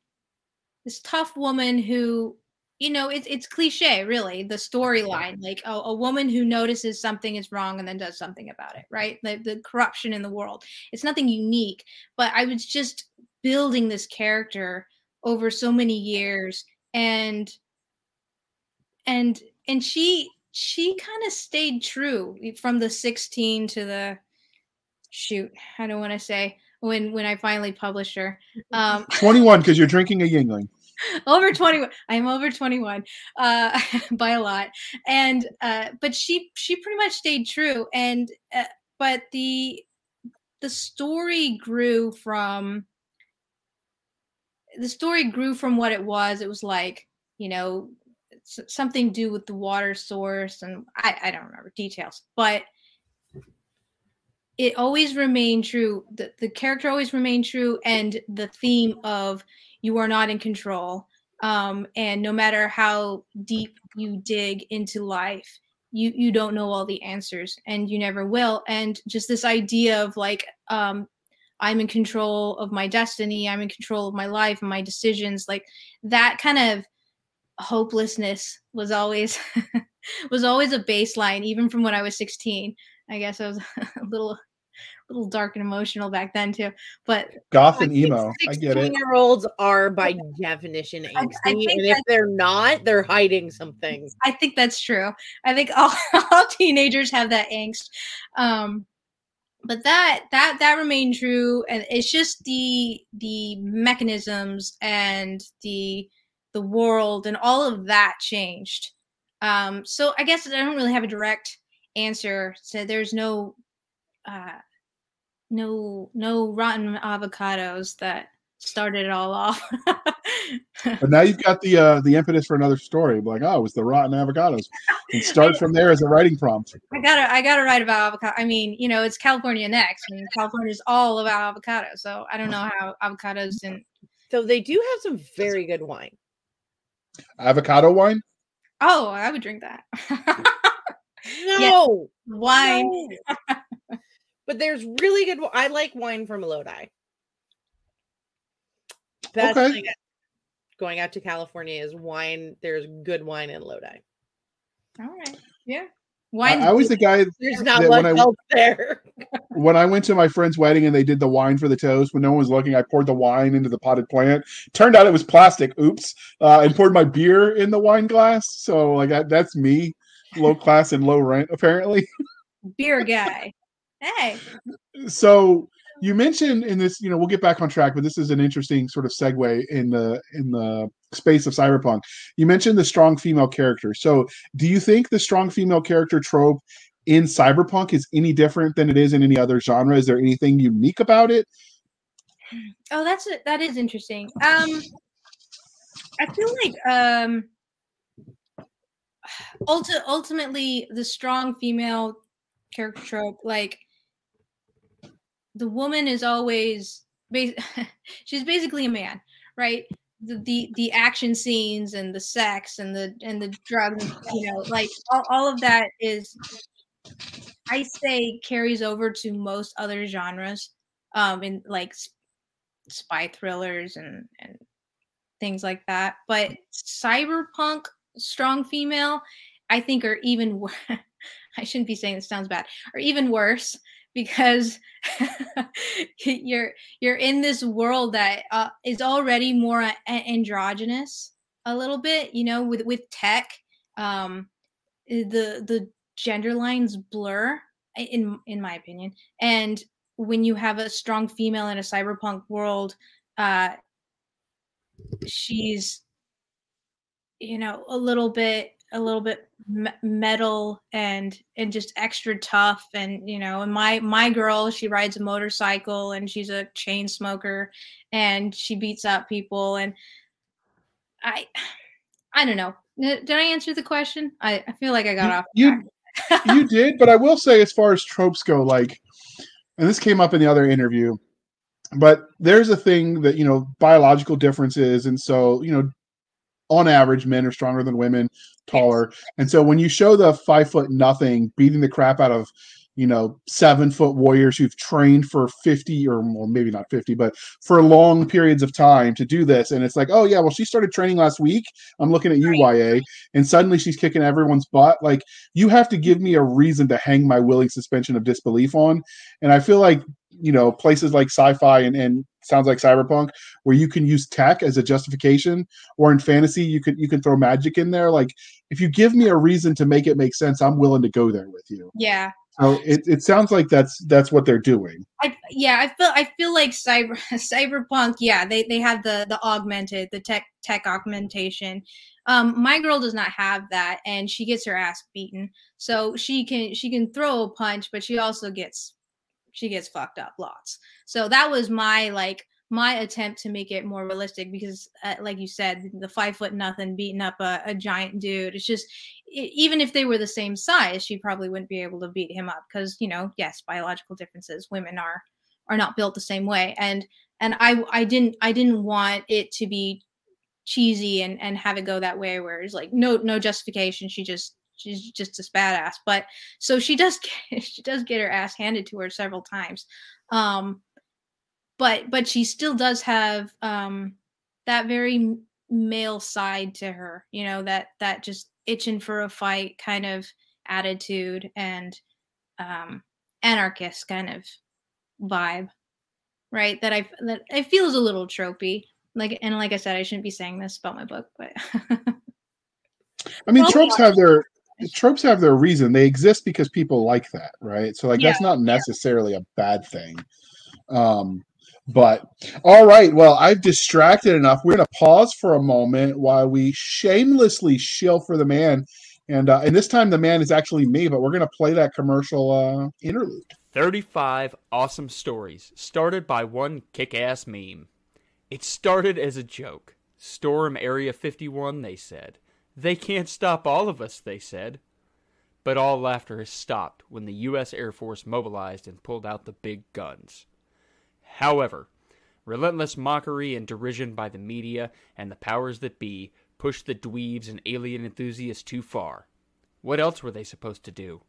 Speaker 3: this tough woman who you know it's it's cliche really the storyline like a, a woman who notices something is wrong and then does something about it right? The, the corruption in the world. It's nothing unique but i was just building this character over so many years and and and she she kind of stayed true from the 16 to the shoot i don't want to say when when i finally published her um
Speaker 1: 21 because you're drinking a Yuengling.
Speaker 3: over 21 i'm over 21 uh by a lot and uh but she she pretty much stayed true and uh, but the the story grew from the story grew from what it was it was like you know something to do with the water source and i i don't remember details but it always remained true the, the character always remained true and the theme of you are not in control um, and no matter how deep you dig into life you you don't know all the answers and you never will. And just this idea of like um i'm in control of my destiny i'm in control of my life and my decisions like that kind of hopelessness was always was always a baseline even from when i was 16 i guess i was a little little dark and emotional back then too. But
Speaker 1: goth and emo, I get it.
Speaker 2: Year olds are by definition angsty, I, I and if they're not, they're hiding something.
Speaker 3: I think that's true. I think all, all teenagers have that angst. Um, but that that that remained true, and it's just the the mechanisms and the the world and all of that changed. Um, so I guess I don't really have a direct answer. So there's no uh, no no rotten avocados that started it all off.
Speaker 1: but now you've got the uh, the impetus for another story. Like, oh, it was the rotten avocados, and start from there as a writing prompt.
Speaker 3: I gotta I gotta write about avocado. I mean, you know, it's California next. I mean, California is all about avocado. So I don't know how avocados and.
Speaker 2: So they do have some very good wine.
Speaker 1: Avocado wine.
Speaker 3: Oh, I would drink that.
Speaker 2: no
Speaker 3: wine.
Speaker 2: No. But there's really good. I like wine from Lodi. That's okay. going out to California is wine. There's good wine in Lodi.
Speaker 3: All right. Yeah. Wine.
Speaker 1: I, I was the guy.
Speaker 2: There's not much I, else there.
Speaker 1: when I went to my friend's wedding and they did the wine for the toast, when no one was looking, I poured the wine into the potted plant. Turned out it was plastic. Oops. Uh, and poured my beer in the wine glass. So like that's me, low class and low rent apparently.
Speaker 3: Beer guy. Hey.
Speaker 1: So you mentioned in this, you know, we'll get back on track, but this is an interesting sort of segue in the in the space of cyberpunk. You mentioned the strong female character. So do you think the strong female character trope in cyberpunk is any different than it is in any other genre? Is there anything unique about it?
Speaker 3: Oh, that's a, that is interesting. Um I feel like um ulti- ultimately the strong female character trope like the woman is always she's basically a man, right? The, the the action scenes and the sex and the and the drugs, you know, like all, all of that is I say carries over to most other genres, um, in like spy thrillers and and things like that. But cyberpunk strong female, I think are even worse. I shouldn't be saying this sounds bad, or even worse because you're you're in this world that uh, is already more androgynous a little bit you know with with tech um eh, the the gender lines blur in in my opinion. And when you have a strong female in a cyberpunk world uh she's you know a little bit a little bit metal and and just extra tough and you know and my my girl she rides a motorcycle and she's a chain smoker and she beats up people and i i don't know. Did i answer the question? I, I feel like i got
Speaker 1: you,
Speaker 3: off
Speaker 1: you, you did but i will say as far as tropes go like and this came up in the other interview but there's a thing that you know biological differences and so you know on average, men are stronger than women, taller. And so when you show the five foot nothing beating the crap out of, you know, seven foot warriors who've trained for 50 or well, maybe not 50, but for long periods of time to do this. And it's like, oh, yeah, well, she started training last week. I'm looking at you, YA. And suddenly she's kicking everyone's butt. Like, you have to give me a reason to hang my willing suspension of disbelief on. And I feel like you know places like sci-fi and, and sounds like cyberpunk where you can use tech as a justification or in fantasy you can you can throw magic in there like if you give me a reason to make it make sense i'm willing to go there with you.
Speaker 3: Yeah.
Speaker 1: So it, it sounds like that's that's what they're doing.
Speaker 3: I, yeah i feel i feel like cyber cyberpunk yeah they they have the the augmented the tech tech augmentation. Um my girl does not have that and she gets her ass beaten. So she can she can throw a punch but she also gets she gets fucked up lots. So that was my like my attempt to make it more realistic because uh, like you said the five foot nothing beating up a, a giant dude it's just it, even if they were the same size she probably wouldn't be able to beat him up because you know yes biological differences women are are not built the same way and and i i didn't i didn't want it to be cheesy and and have it go that way where it's like no no justification she just she's just this badass. But so she does get, she does get her ass handed to her several times. Um, but but she still does have um that very male side to her, you know, that that just itching for a fight kind of attitude and um anarchist kind of vibe right? That i that i feel is a little tropey. Like and like i said i shouldn't be saying this about my book but
Speaker 1: i mean tropes have their tropes have their reason. They exist because people like that right? So like yeah, that's not necessarily yeah. a bad thing. Um but all right well i've distracted enough we're going to pause for a moment while we shamelessly shill for the man and uh, and this time the man is actually me but we're going to play that commercial uh interlude
Speaker 4: 35 awesome stories started by one kick ass meme. It started as a joke. Storm Area 51, they said. They can't stop all of us, they said. But all laughter has stopped when the U.S. Air Force mobilized and pulled out the big guns. However, relentless mockery and derision by the media and the powers that be pushed the dweebs and alien enthusiasts too far. What else were they supposed to do?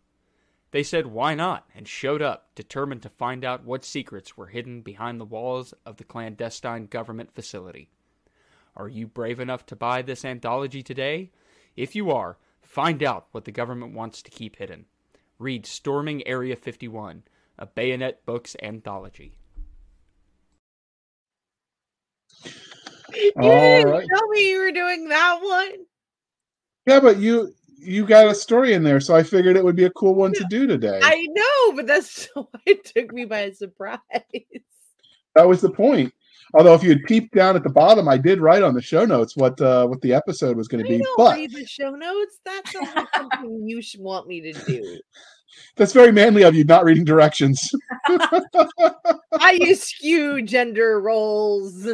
Speaker 4: They said why not and showed up, determined to find out what secrets were hidden behind the walls of the clandestine government facility. Are you brave enough to buy this anthology today? If you are, find out what the government wants to keep hidden. Read Storming Area 51, a Bayonet Books anthology.
Speaker 2: You didn't right. tell me you were doing that one.
Speaker 1: Yeah, but you you got a story in there, so I figured it would be a cool one to do today.
Speaker 2: I know, but that's why it took me by surprise.
Speaker 1: That was the point. Although, if you had peeped down at the bottom, I did write on the show notes what uh, what the episode was going to be.
Speaker 2: but read the show notes. That's something you should want me to do.
Speaker 1: That's very manly of you, not reading directions.
Speaker 2: I skew gender roles.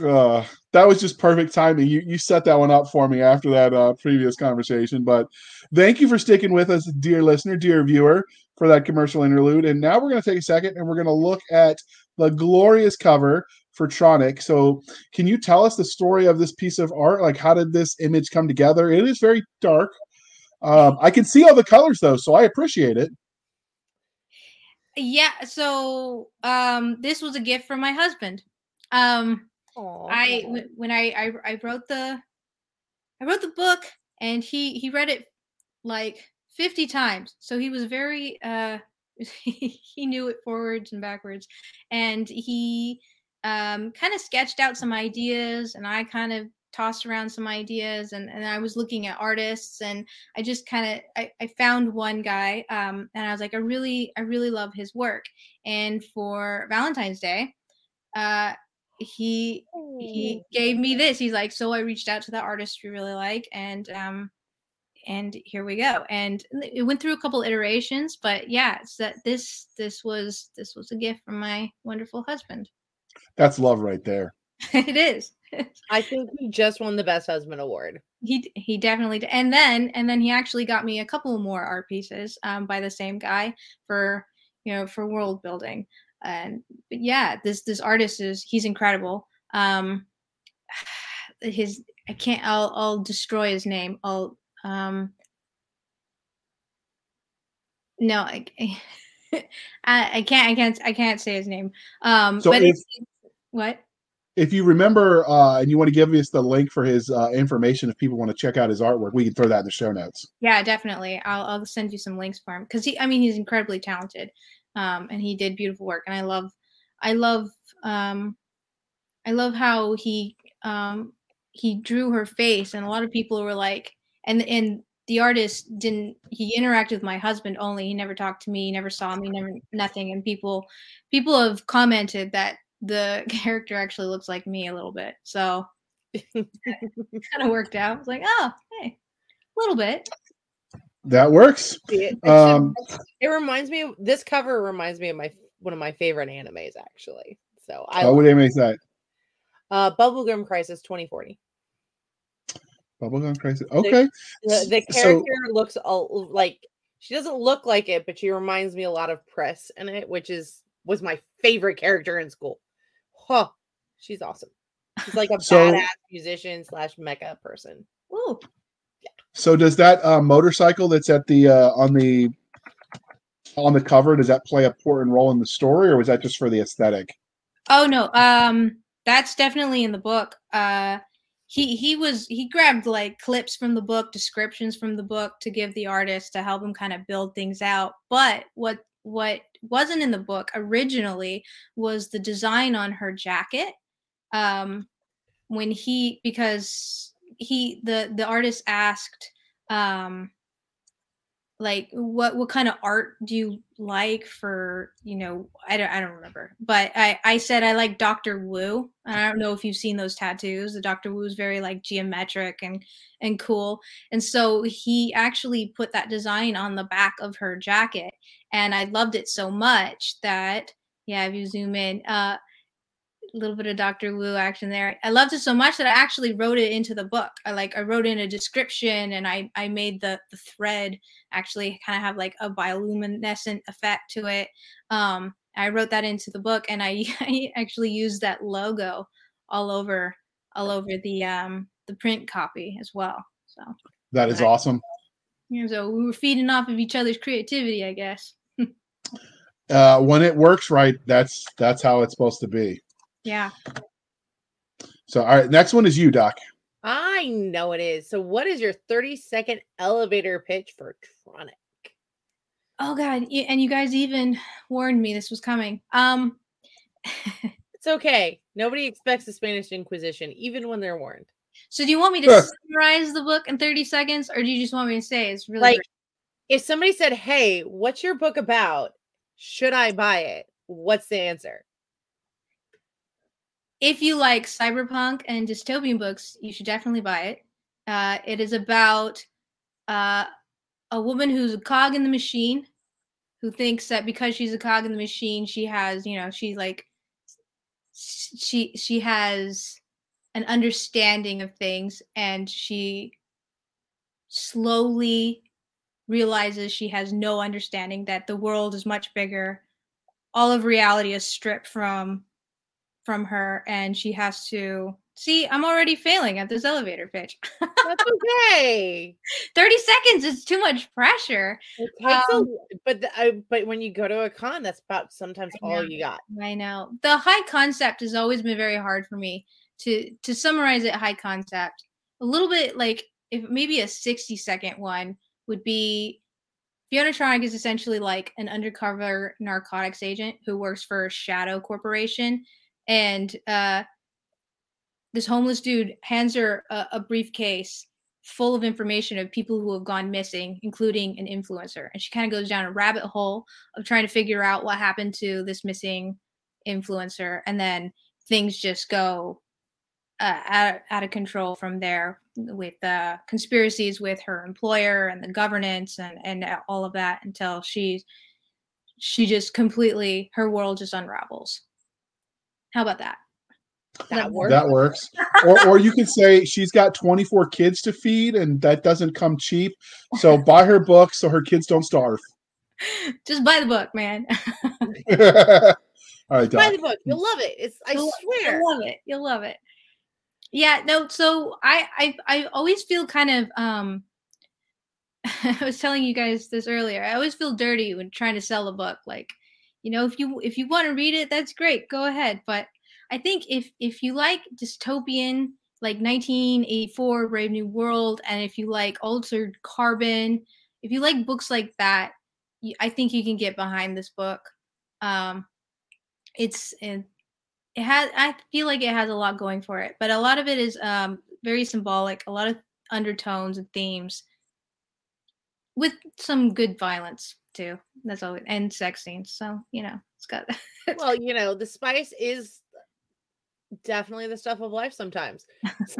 Speaker 1: Uh, that was just perfect timing. You you set that one up for me after that uh, previous conversation. But thank you for sticking with us, dear listener, dear viewer, for that commercial interlude. And now we're going to take a second and we're going to look at the glorious cover for Tronic. So, can you tell us the story of this piece of art? Like, how did this image come together? It is very dark. Um, I can see all the colors though, so I appreciate it.
Speaker 3: Yeah. So, um, this was a gift from my husband. Um, I when I, I I wrote the I wrote the book and he he read it like 50 times. So he was very uh he knew it forwards and backwards. And he um kind of sketched out some ideas and I kind of tossed around some ideas and, and I was looking at artists and I just kind of I, I found one guy um and I was like I really I really love his work. And for Valentine's Day uh he he gave me this. He's like, so I reached out to the artist we really like, and um, and here we go. And it went through a couple iterations, but yeah, it's that this this was this was a gift from my wonderful husband.
Speaker 1: That's love right there.
Speaker 3: it is.
Speaker 2: I think he just won the best husband award.
Speaker 3: He he definitely did. And then and then he actually got me a couple more art pieces um, by the same guy for you know for world building and yeah this this artist is he's incredible. Um his i can't i'll i'll destroy his name. I'll um no i I, I can't i can't i can't say his name. Um so but if, what?
Speaker 1: if you remember uh, and you want to give us the link for his uh, information if people want to check out his artwork we can throw that in the show notes.
Speaker 3: Yeah definitely. I'll, I'll send you some links for him because he i mean he's incredibly talented um, and he did beautiful work. And I love, I love, um, I love how he um, he drew her face, and a lot of people were like, and and the artist didn't. He interacted with my husband only. He never talked to me. He never saw me. Never nothing. And people people have commented that the character actually looks like me a little bit. So kind of worked out. I was like, oh, hey, a little bit.
Speaker 1: That works.
Speaker 2: It, um, it, reminds me of this cover reminds me of my one of my favorite animes actually. So
Speaker 1: I what anime is that?
Speaker 2: Uh Bubblegum Crisis 2040.
Speaker 1: Bubblegum Crisis. Okay.
Speaker 2: The, the, the character so, looks all, like she doesn't look like it, but she reminds me a lot of Priss in it, which is was my favorite character in school. Huh. She's awesome. She's like a so, badass musician slash mecha person. Ooh.
Speaker 1: So does that uh, motorcycle that's at the uh, on the on the cover does that play a important role in the story, or was that just for the aesthetic?
Speaker 3: Oh no, um, that's definitely in the book. Uh, he he was he grabbed like clips from the book, descriptions from the book to give the artist to help him kind of build things out. But what what wasn't in the book originally was the design on her jacket. Um, when he because he the the artist asked um like what what kind of art do you like for you know i don't i don't remember but i i said i like dr woo i don't know if you've seen those tattoos the dr woo is very like geometric and and cool and so he actually put that design on the back of her jacket and i loved it so much that yeah if you zoom in uh little bit of Dr. Woo action there. I loved it so much that I actually wrote it into the book. I like I wrote in a description and I I made the the thread actually kind of have like a bioluminescent effect to it. Um I wrote that into the book and I, I actually used that logo all over all over the um the print copy as well. So
Speaker 1: that is awesome.
Speaker 3: Yeah, so we were feeding off of each other's creativity, I guess.
Speaker 1: uh, when it works right, that's that's how it's supposed to be.
Speaker 3: Yeah.
Speaker 1: So, all right, next one is you, Doc.
Speaker 2: I know it is. So, what is your 30 second elevator pitch for Tronic?
Speaker 3: Oh God! And you guys even warned me this was coming. Um,
Speaker 2: it's okay. Nobody expects the Spanish Inquisition, even when they're warned.
Speaker 3: So, do you want me to summarize the book in 30 seconds, or do you just want me to say it's really
Speaker 2: like great? if somebody said, "Hey, what's your book about? Should I buy it?" What's the answer?
Speaker 3: If you like cyberpunk and dystopian books, you should definitely buy it. Uh, it is about uh, a woman who's a cog in the machine who thinks that because she's a cog in the machine, she has, you know, she's like, she she has an understanding of things, and she slowly realizes she has no understanding that the world is much bigger. All of reality is stripped from from her and she has to see i'm already failing at this elevator pitch.
Speaker 2: That's okay.
Speaker 3: 30 seconds is too much pressure.
Speaker 2: Um, a, but the, I, but when you go to a con that's about sometimes all you got.
Speaker 3: I know. The high concept has always been very hard for me to to summarize it high concept. A little bit like if maybe a 60 second one would be Fiona Tronic is essentially like an undercover narcotics agent who works for Shadow Corporation and uh, this homeless dude hands her a, a briefcase full of information of people who have gone missing, including an influencer. And she kind of goes down a rabbit hole of trying to figure out what happened to this missing influencer. And then things just go uh, out, out of control from there with uh, conspiracies with her employer and the governance and, and all of that until she's she just completely her world just unravels how about that?
Speaker 1: That works. That works. or, or you could say she's got 24 kids to feed, and that doesn't come cheap. So buy her book so her kids don't starve.
Speaker 3: Just buy the book, man.
Speaker 1: All right, Doc.
Speaker 2: buy the book. You'll love it. It's I you'll, swear.
Speaker 3: You'll love it. You'll love it. Yeah, no, so I I I always feel kind of um I was telling you guys this earlier. I always feel dirty when trying to sell a book. Like you know if you if you want to read it that's great go ahead but i think if if you like dystopian like 1984 brave new world and if you like altered carbon if you like books like that i think you can get behind this book. Um it's it, it has i feel like it has a lot going for it but a lot of it is um very symbolic a lot of undertones and themes with some good violence too. That's all, and sex scenes. So you know, it's got.
Speaker 2: well, you know, the spice is definitely the stuff of life sometimes.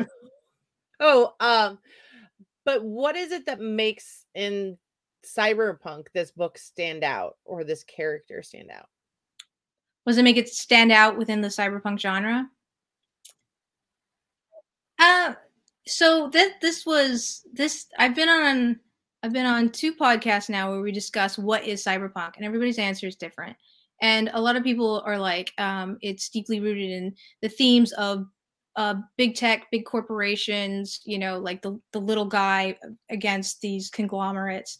Speaker 2: oh, um, but what is it that makes in cyberpunk this book stand out or this character stand out?
Speaker 3: Was it make it stand out within the cyberpunk genre? Uh so this this was this I've been on I've been on two podcasts now where we discuss what is cyberpunk, and everybody's answer is different. And a lot of people are like, um, it's deeply rooted in the themes of uh, big tech, big corporations, you know, like the, the little guy against these conglomerates.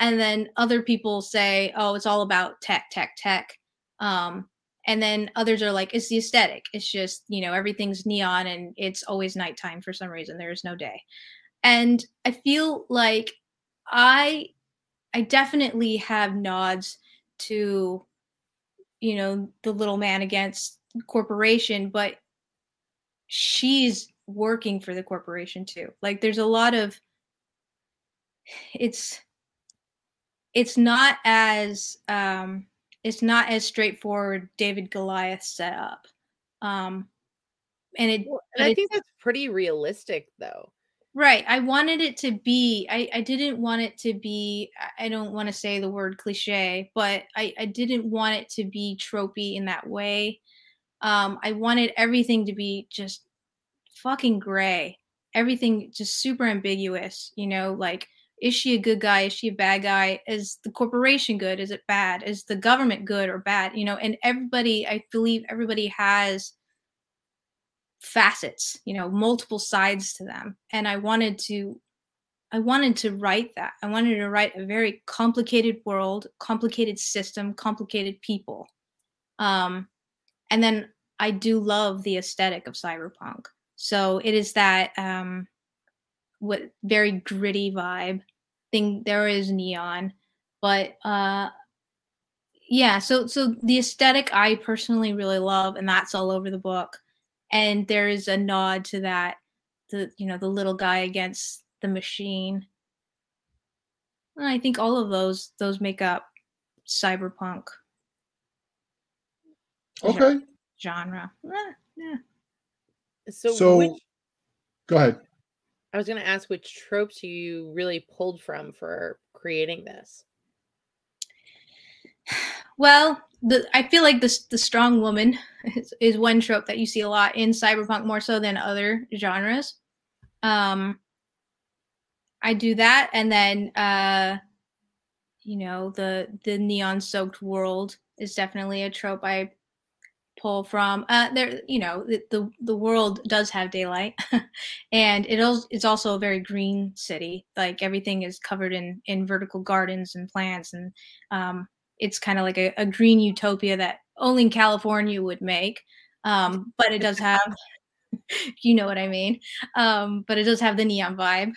Speaker 3: And then other people say, oh, it's all about tech, tech, tech. Um, and then others are like, it's the aesthetic. It's just, you know, everything's neon and it's always nighttime for some reason. There is no day. And I feel like I I definitely have nods to, you know, the little man against corporation, but she's working for the corporation too. Like there's a lot of it's it's not as um it's not as straightforward David Goliath set up. Um and it
Speaker 2: and I think that's pretty realistic though.
Speaker 3: Right. I wanted it to be, I, I didn't want it to be, I don't want to say the word cliche, but I, I didn't want it to be tropey in that way. Um, I wanted everything to be just fucking gray. Everything just super ambiguous, you know, like, is she a good guy? Is she a bad guy? Is the corporation good? Is it bad? Is the government good or bad? You know, and everybody, I believe everybody has facets you know multiple sides to them. And i wanted to i wanted to write that. I wanted to write a very complicated world complicated system complicated people. Um and then i do love the aesthetic of cyberpunk. So it is that um what very gritty vibe. Thing there is neon. But uh yeah so so the aesthetic i personally really love and that's all over the book and there is a nod to that the you know the little guy against the machine. And i think all of those those make up cyberpunk.
Speaker 1: Okay.
Speaker 3: Genre. Eh, yeah.
Speaker 2: So,
Speaker 1: So-
Speaker 2: which,
Speaker 1: go ahead.
Speaker 2: I was going to ask which tropes you really pulled from for creating this.
Speaker 3: well the i feel like the, the strong woman is, is one trope that you see a lot in cyberpunk more so than other genres. Um i do that and then uh you know the the neon soaked world is definitely a trope i pull from. Uh there you know the the, the world does have daylight and it is it's also a very green city. Like everything is covered in in vertical gardens and plants and um it's kind of like a, a green utopia that only in california would make um but it does have you know what i mean um but it does have the neon vibe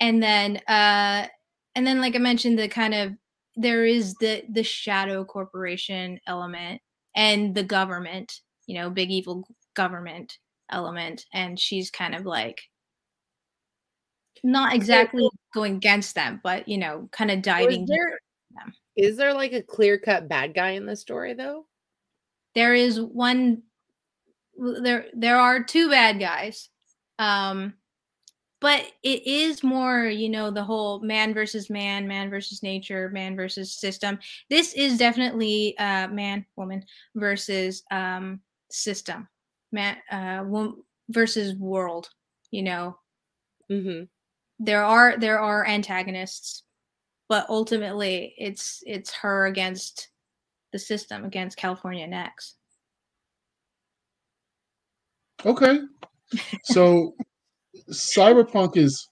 Speaker 3: and then uh and then like i mentioned the kind of there is the the shadow corporation element and the government you know big evil government element and she's kind of like not exactly going against them but you know kind of
Speaker 2: Was
Speaker 3: diving
Speaker 2: there,
Speaker 3: them.
Speaker 2: Is there like a clear cut bad guy in the story though?
Speaker 3: there is one there there are two bad guys um but it is more you know the whole man versus man man versus nature man versus system this is definitely uh man woman versus um system man uh wom- versus world you know
Speaker 2: Mm-hmm.
Speaker 3: there are there are antagonists but ultimately it's it's her against the system against california next
Speaker 1: okay so cyberpunk is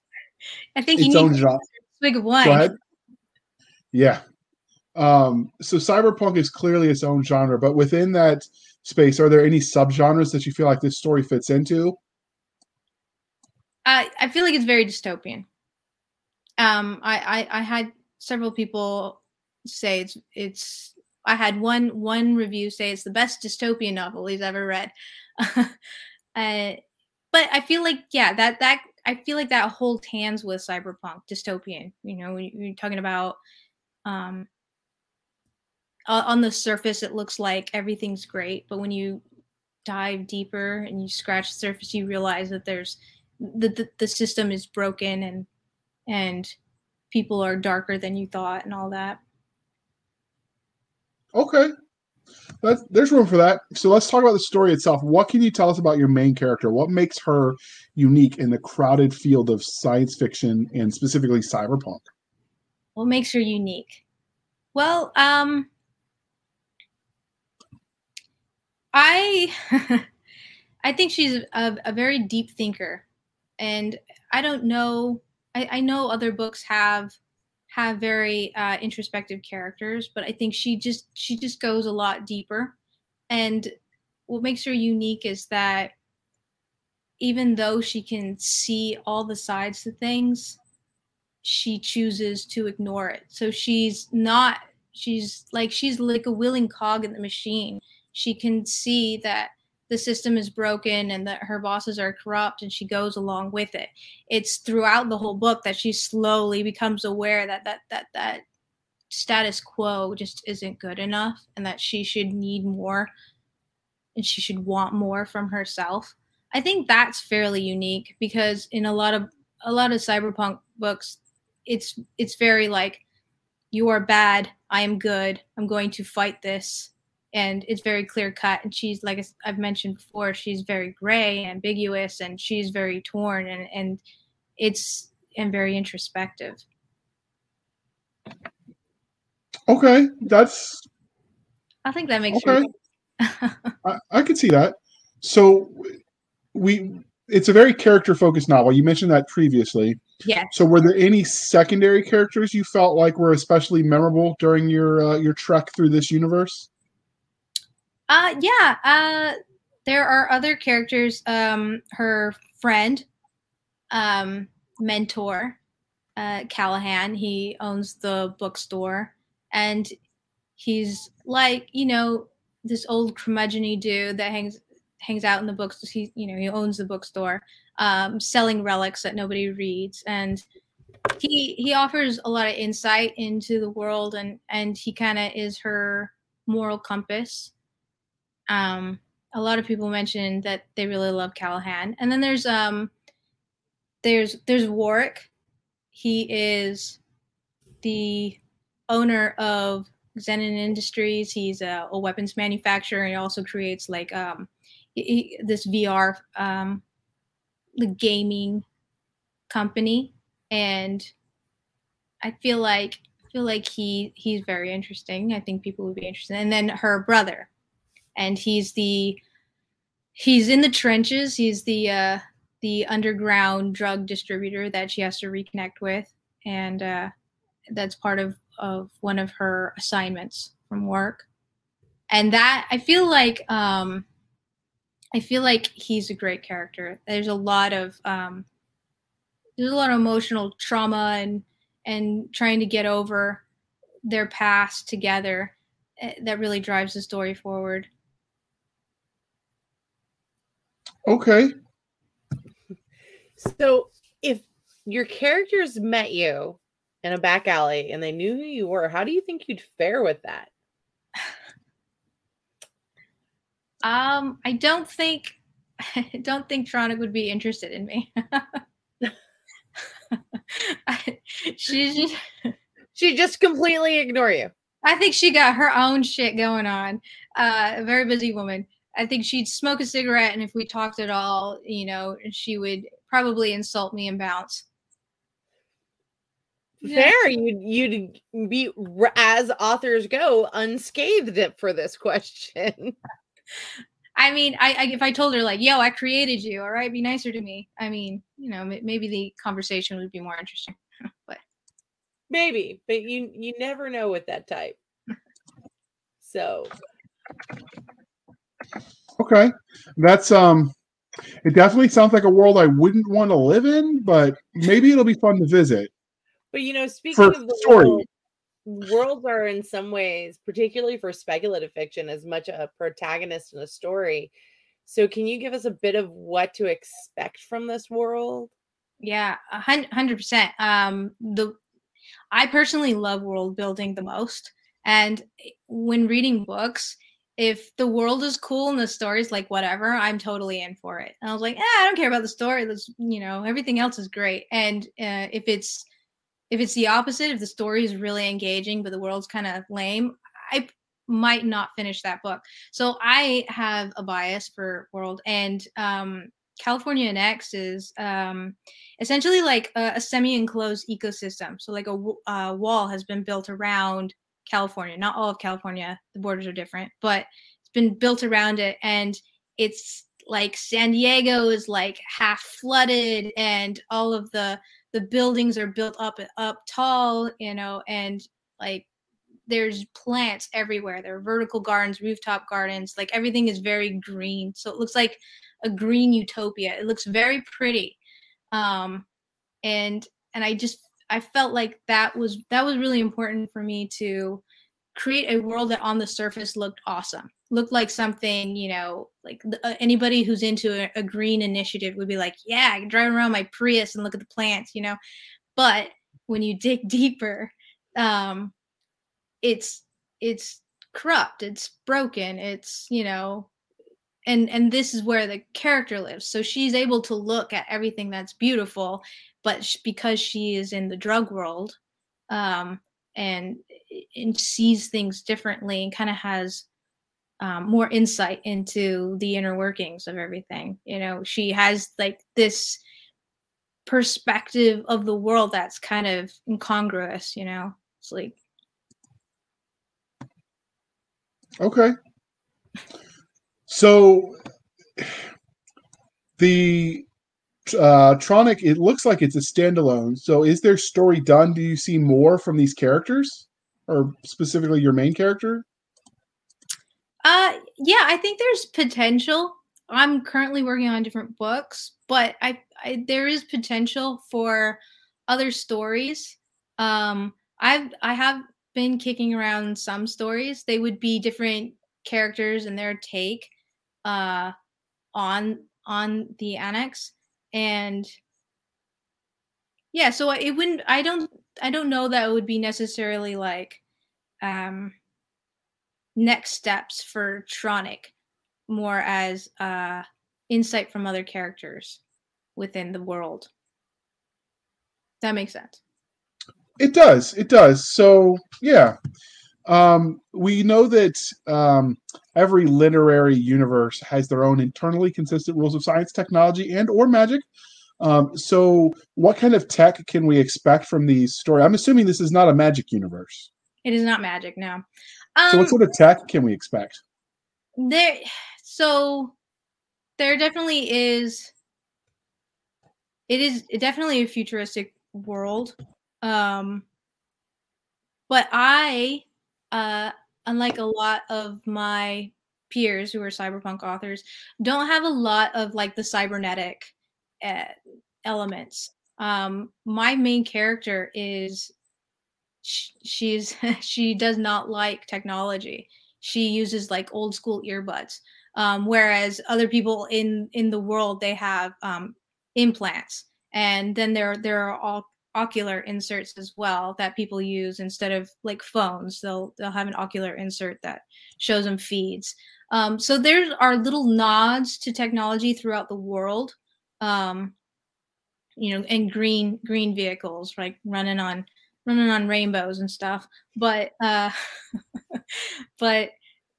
Speaker 3: i think
Speaker 1: its own
Speaker 3: a
Speaker 1: genre
Speaker 3: swig of wine
Speaker 1: Go ahead. Yeah. Um, so cyberpunk is clearly its own genre, but within that space, are there any subgenres that you feel like this story fits into?
Speaker 3: I, I feel like it's very dystopian. Um, I, I I had several people say it's it's. I had one one review say it's the best dystopian novel he's ever read. uh, but I feel like yeah that that I feel like that holds hands with cyberpunk dystopian. You know, you're talking about um, on the surface it looks like everything's great, but when you dive deeper and you scratch the surface, you realize that there's the, the the system is broken and and people are darker than you thought and all that.
Speaker 1: Okay. That's, there's room for that. So let's talk about the story itself. What can you tell us about your main character? What makes her unique in the crowded field of science fiction and specifically cyberpunk?
Speaker 3: What makes her unique? Well, um I I think she's a, a very deep thinker, and I don't know. I, I know other books have have very uh, introspective characters, but I think she just she just goes a lot deeper. And what makes her unique is that even though she can see all the sides to things, she chooses to ignore it. So she's not she's like she's like a willing cog in the machine. She can see that the system is broken and that her bosses are corrupt and she goes along with it. It's throughout the whole book that she slowly becomes aware that that that that status quo just isn't good enough and that she should need more and she should want more from herself. I think that's fairly unique because in a lot of a lot of cyberpunk books it's it's very like you are bad i am good i'm going to fight this and it's very clear cut and she's like i've mentioned before she's very gray ambiguous and she's very torn and and it's and very introspective.
Speaker 1: Okay that's
Speaker 3: i think that makes
Speaker 1: okay. I, I could see that. So we it's a very character focused novel. You mentioned that previously.
Speaker 3: Yeah.
Speaker 1: So, were there any secondary characters you felt like were especially memorable during your uh, your trek through this universe?
Speaker 3: Uh, yeah. Uh, there are other characters. Um, her friend, um, mentor, uh, Callahan. He owns the bookstore, and he's like you know this old curmudgeony dude that hangs hangs out in the books. He you know he owns the bookstore um, selling relics that nobody reads, and he he offers a lot of insight into the world, and and he kind of is her moral compass. Um, a lot of people mentioned that they really love Callahan, and then there's um there's there's Warwick. He is the owner of Xenon Industries. He's a, a, weapons manufacturer, and he also creates like um, he, this VR um, the gaming company and I feel like I feel like he he's very interesting. I think people would be interested. And then her brother. And he's the he's in the trenches. He's the uh the underground drug distributor that she has to reconnect with and uh that's part of of one of her assignments from work. And that I feel like um I feel like he's a great character. There's a lot of um, there's a lot of emotional trauma and and trying to get over their past together eh, that really drives the story forward.
Speaker 1: Okay.
Speaker 2: So if your characters met you in a back alley and they knew who you were, how do you think you'd fare with that?
Speaker 3: Um, I don't think I don't think Tronic would be interested in me. she just,
Speaker 2: she just completely ignore you.
Speaker 3: I think she got her own shit going on. Uh, a very busy woman. I think she'd smoke a cigarette, and if we talked at all, you know, she would probably insult me and bounce.
Speaker 2: Fair, you'd you'd be as authors go unscathed for this question.
Speaker 3: I mean, I, I, if I told her like, "Yo, I created you," all right, be nicer to me. I mean, you know, maybe the conversation would be more interesting. but
Speaker 2: maybe, but you you never know with that type. So,
Speaker 1: okay, that's um, it definitely sounds like a world I wouldn't want to live in, but maybe it'll be fun to visit.
Speaker 2: But you know, speaking For of the story. World, worlds are in some ways, particularly for speculative fiction, as much a protagonist in a story. So, can you give us a bit of what to expect from this world?
Speaker 3: Yeah, hundred percent. Um, the I personally love world building the most, and eh, when reading books, if the world is cool and the story's like whatever, I'm totally in for it. And I was like, eh, I don't care about the story. That's you know, everything else is great. And uh, if it's if it's the opposite, if the story is really engaging but the world's kind of lame, I might not finish that book. So I have a bias for world and um, California Next is um, essentially like a, a, semi-enclosed ecosystem. So like a uh, wall has been built around California, not all of California. The borders are different, but it's been built around it, and it's like San Diego is like half flooded and all of the the buildings are built up up tall, you know, and like there's plants everywhere. There are vertical gardens, rooftop gardens, like everything is very green. So it looks like a green utopia. It looks very pretty. Um and and I just I felt like that was that was really important for me to create a world that on the surface looked awesome. Looked like something you know like uh, anybody who's into a, a, green initiative would be like yeah i can drive around my prius and look at the plants you know? But when you dig deeper um it's it's corrupt it's broken it's you know and and this is where the character lives. So she's able to look at everything that's beautiful but because she is in the drug world um and and sees things differently and kind of has um, more insight into the inner workings of everything. You know, she has like this perspective of the world that's kind of incongruous. You know, it's like
Speaker 1: okay. So the uh, Tronic, it looks like it's a standalone. So is their story done? Do you see more from these characters, or specifically your main character?
Speaker 3: Uh, yeah, I think there's potential. I'm currently working on different books, but I, I there is potential for other stories. Um, I've I have been kicking around some stories. They would be different characters and their take uh, on on the annex and yeah so it wouldn't i don't i don't know that it would be necessarily like um next steps for tronic more as uh insight from other characters within the world. That makes sense.
Speaker 1: It does it does. So yeah um, we know that um, every literary universe has their own internally consistent rules of science, technology, and or magic. Um, so, what kind of tech can we expect from these stories? I'm assuming this is not a magic universe.
Speaker 3: It is not magic, no.
Speaker 1: so, what um, sort of tech can we expect?
Speaker 3: There, so there definitely is. It is definitely a futuristic world, um, but I uh, unlike a lot of my peers who are cyberpunk authors, don't have a lot of like the cybernetic uh, elements. Um, my main character is she's she does not like technology. She uses like old school earbuds. Um, whereas other people in in the world they have um, implants, and then there there are all ocular inserts as well that people use instead of like phones. They'll they'll have an ocular insert that shows them feeds. Um, so there are little nods to technology throughout the world. Um, you know, and green green vehicles, like running on running on rainbows and stuff. But uh, but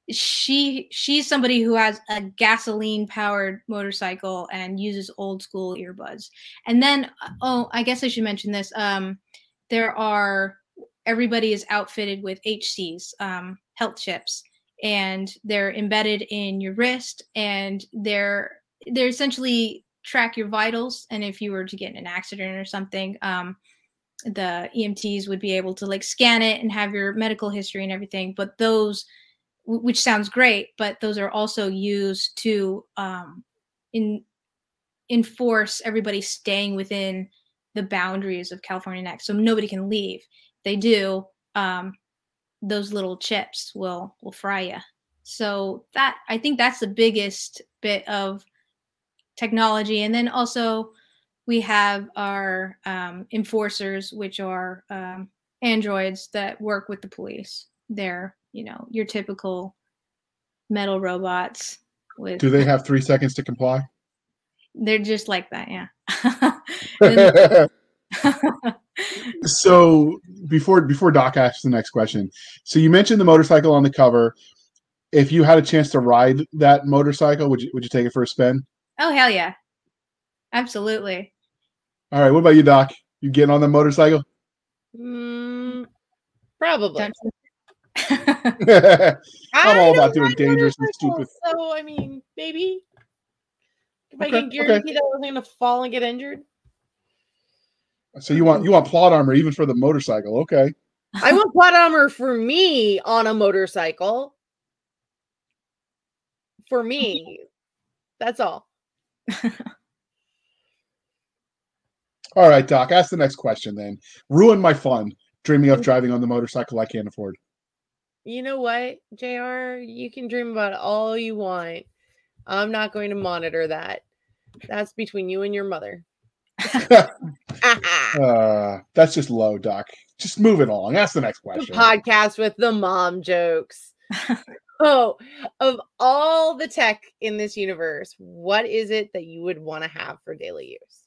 Speaker 3: she she's somebody who has a gasoline powered motorcycle and uses old school earbuds. And then oh i guess i should mention this um there are everybody is outfitted with hcs um, health chips. And they're embedded in your wrist and they're they're essentially track your vitals. And if you were to get in an accident or something um the emts would be able to like scan it and have your medical history and everything. But those which sounds great, but those are also used to um, in, enforce everybody staying within the boundaries of California Next, so nobody can leave. They do. Um, those little chips will will fry you. So that I think that's the biggest bit of technology, and then also we have our um, enforcers, which are um, androids that work with the police. They're you know your typical metal robots with
Speaker 1: do they have three seconds to comply?
Speaker 3: They're just like that yeah.
Speaker 1: So before before doc asks the next question so you mentioned the motorcycle on the cover. If you had a chance to ride that motorcycle would you would you take it for a spin?
Speaker 3: Oh hell yeah. Absolutely.
Speaker 1: All right what about you doc? You getting on the motorcycle?
Speaker 2: Mm, probably
Speaker 1: I'm all about doing dangerous and stupid.
Speaker 2: So I mean, maybe. If I
Speaker 1: Okay,
Speaker 2: can guarantee that I wasn't going to fall and get injured,
Speaker 1: So you want you want plot armor even for the motorcycle? Okay.
Speaker 2: I want plot armor for me on a motorcycle. For me, that's all.
Speaker 1: All right, Doc. Ask the next question then. Ruin my fun dreaming of mm. driving on the motorcycle I can't afford.
Speaker 2: You know what, Jr. You can dream about it all you want. I'm not going to monitor that. That's between you and your mother.
Speaker 1: Uh, that's just low, Doc. Just move it along. Ask the next question.
Speaker 2: podcast with the mom jokes. oh, of all the tech in this universe, what is it that you would want to have for daily use?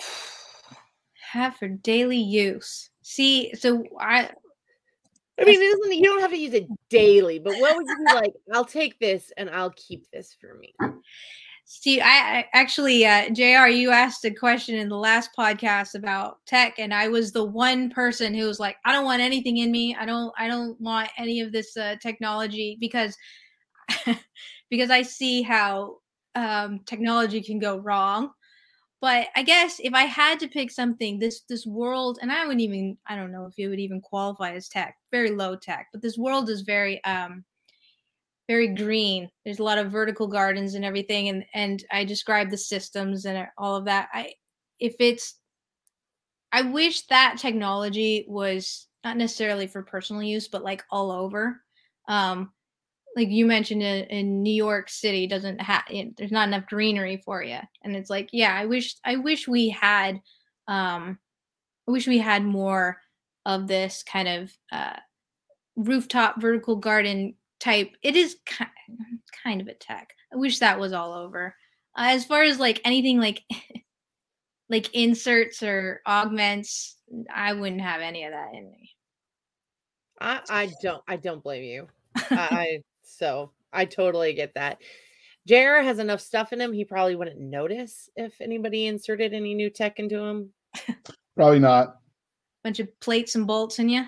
Speaker 3: Have for daily use. See, so I
Speaker 2: I mean, it doesn't, you don't have to use it daily, but what would you be like? I'll take this and I'll keep this for me.
Speaker 3: see, I, I actually, uh, Jr. You asked a question in the last podcast about tech, and I was the one person who was like, I don't want anything in me. I don't, I don't want any of this uh, technology because, because I see how um, technology can go wrong. But I guess if I had to pick something, this this world, and I wouldn't even, I don't know if it would even qualify as tech, very low tech, but this world is very um very green. There's a lot of vertical gardens and everything, and and I described the systems and all of that. I if it's, I wish that technology was not necessarily for personal use, but like all over. Um, like you mentioned in, in New York City doesn't have there's not enough greenery for you, and it's like yeah, I wish I wish we had, um, I wish we had more of this kind of uh, rooftop vertical garden type. It is kind kind of a tech. I wish that was all over. Uh, as far as like anything like like inserts or augments, I wouldn't have any of that in me.
Speaker 2: I, I don't I don't blame you. I so I totally get that. JR has enough stuff in him, he probably wouldn't notice if anybody inserted any new tech into him.
Speaker 1: Probably not.
Speaker 3: Bunch of plates and bolts in you.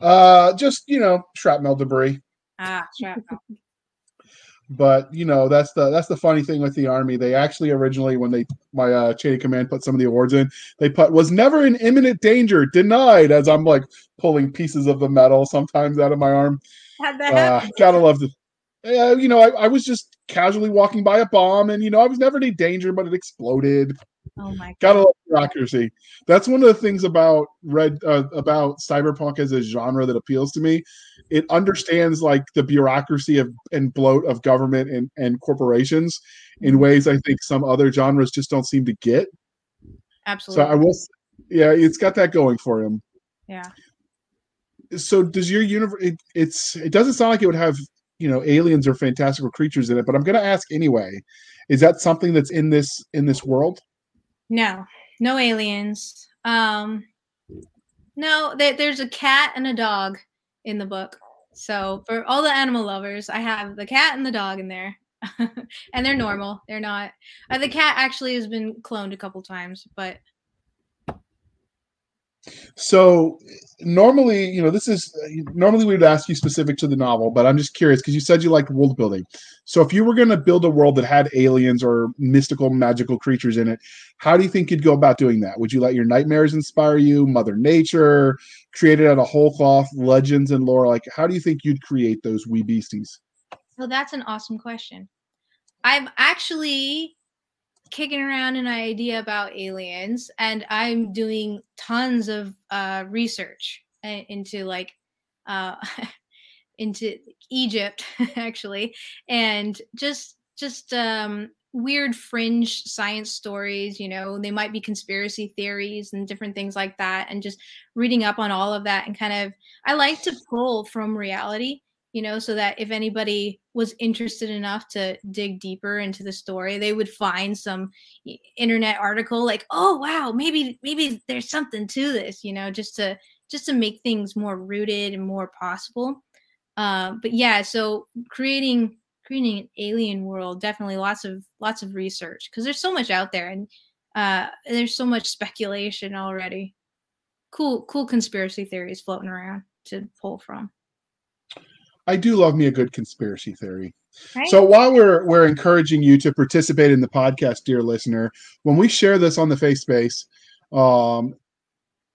Speaker 1: Uh, just you know, shrapnel debris.
Speaker 3: Ah, shrapnel.
Speaker 1: But you know, that's the that's the funny thing with the army. They actually originally, when they my uh, chain of command put some of the awards in, they put was never in imminent danger, denied. As I'm like pulling pieces of the metal sometimes out of my arm.
Speaker 3: How'd that
Speaker 1: Uh,
Speaker 3: happen?
Speaker 1: gotta love the. Yeah, you know, I, I was just casually walking by a bomb, and you know, I was never in any danger, but it exploded.
Speaker 3: Oh my god.
Speaker 1: Gotta love bureaucracy. That's one of the things about red uh, about cyberpunk as a genre that appeals to me. It understands like the bureaucracy of and bloat of government and, and corporations in ways I think some other genres just don't seem to get.
Speaker 3: Absolutely.
Speaker 1: So I will, yeah, it's got that going for him.
Speaker 3: yeah.
Speaker 1: So does your universe? It, it's it doesn't sound like it would have you know aliens or fantastical creatures in it, but I'm gonna ask anyway. Is that something that's in this in this world?
Speaker 3: No, no aliens. Um, no, there, there's a cat and a dog in the book. So for all the animal lovers, I have the cat and the dog in there, and they're normal. They're not. Uh, the cat actually has been cloned a couple times, but
Speaker 1: So normally, you know, this is normally we would ask you specific to the novel, but I'm just curious because you said you liked world building. So if you were going to build a world that had aliens or mystical, magical creatures in it, how do you think you'd go about doing that? Would you let your nightmares inspire you, Mother Nature, created out of whole cloth, legends and lore? Like, how do you think you'd create those wee beasties?
Speaker 3: So that's an awesome question. I'm actually kicking around an idea about aliens, and I'm doing tons of uh, research uh, into like uh, into Egypt actually, and just just um, weird fringe science stories. You know, they might be conspiracy theories and different things like that, and just reading up on all of that and kind of I like to pull from reality you know, so that if anybody was interested enough to dig deeper into the story, they would find some internet article like, "Oh, wow, maybe maybe there's something to this," you know, just to just to make things more rooted and more possible. Uh, but yeah, so creating creating an alien world, definitely lots of lots of research because there's so much out there and uh, there's so much speculation already. Cool, cool conspiracy theories floating around to pull from.
Speaker 1: I do love me a good conspiracy theory.
Speaker 3: Right?
Speaker 1: So while we're we're encouraging you to participate in the podcast, dear listener, when we share this on the face space, um,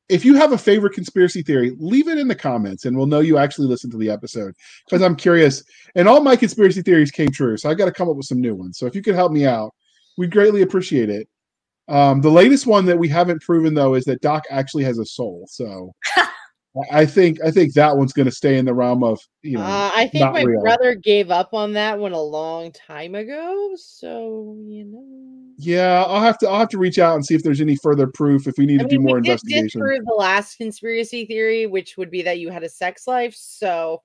Speaker 1: if you have a favorite conspiracy theory, leave it in the comments, and we'll know you actually listened to the episode. Because I'm curious, and all my conspiracy theories came true, so I got to come up with some new ones. So if you could help me out, we greatly appreciate it. Um, the latest one that we haven't proven though is that Doc actually has a soul. So I think I think that one's going to stay in the realm of you know.
Speaker 2: Uh, I think my
Speaker 1: real.
Speaker 2: brother gave up on that one a long time ago. So you know,
Speaker 1: Yeah, I'll have to I'll have to reach out and see if there's any further proof if we need
Speaker 2: I
Speaker 1: to do more
Speaker 2: did
Speaker 1: investigation.
Speaker 2: disprove the last conspiracy theory, which would be that you had a sex life. So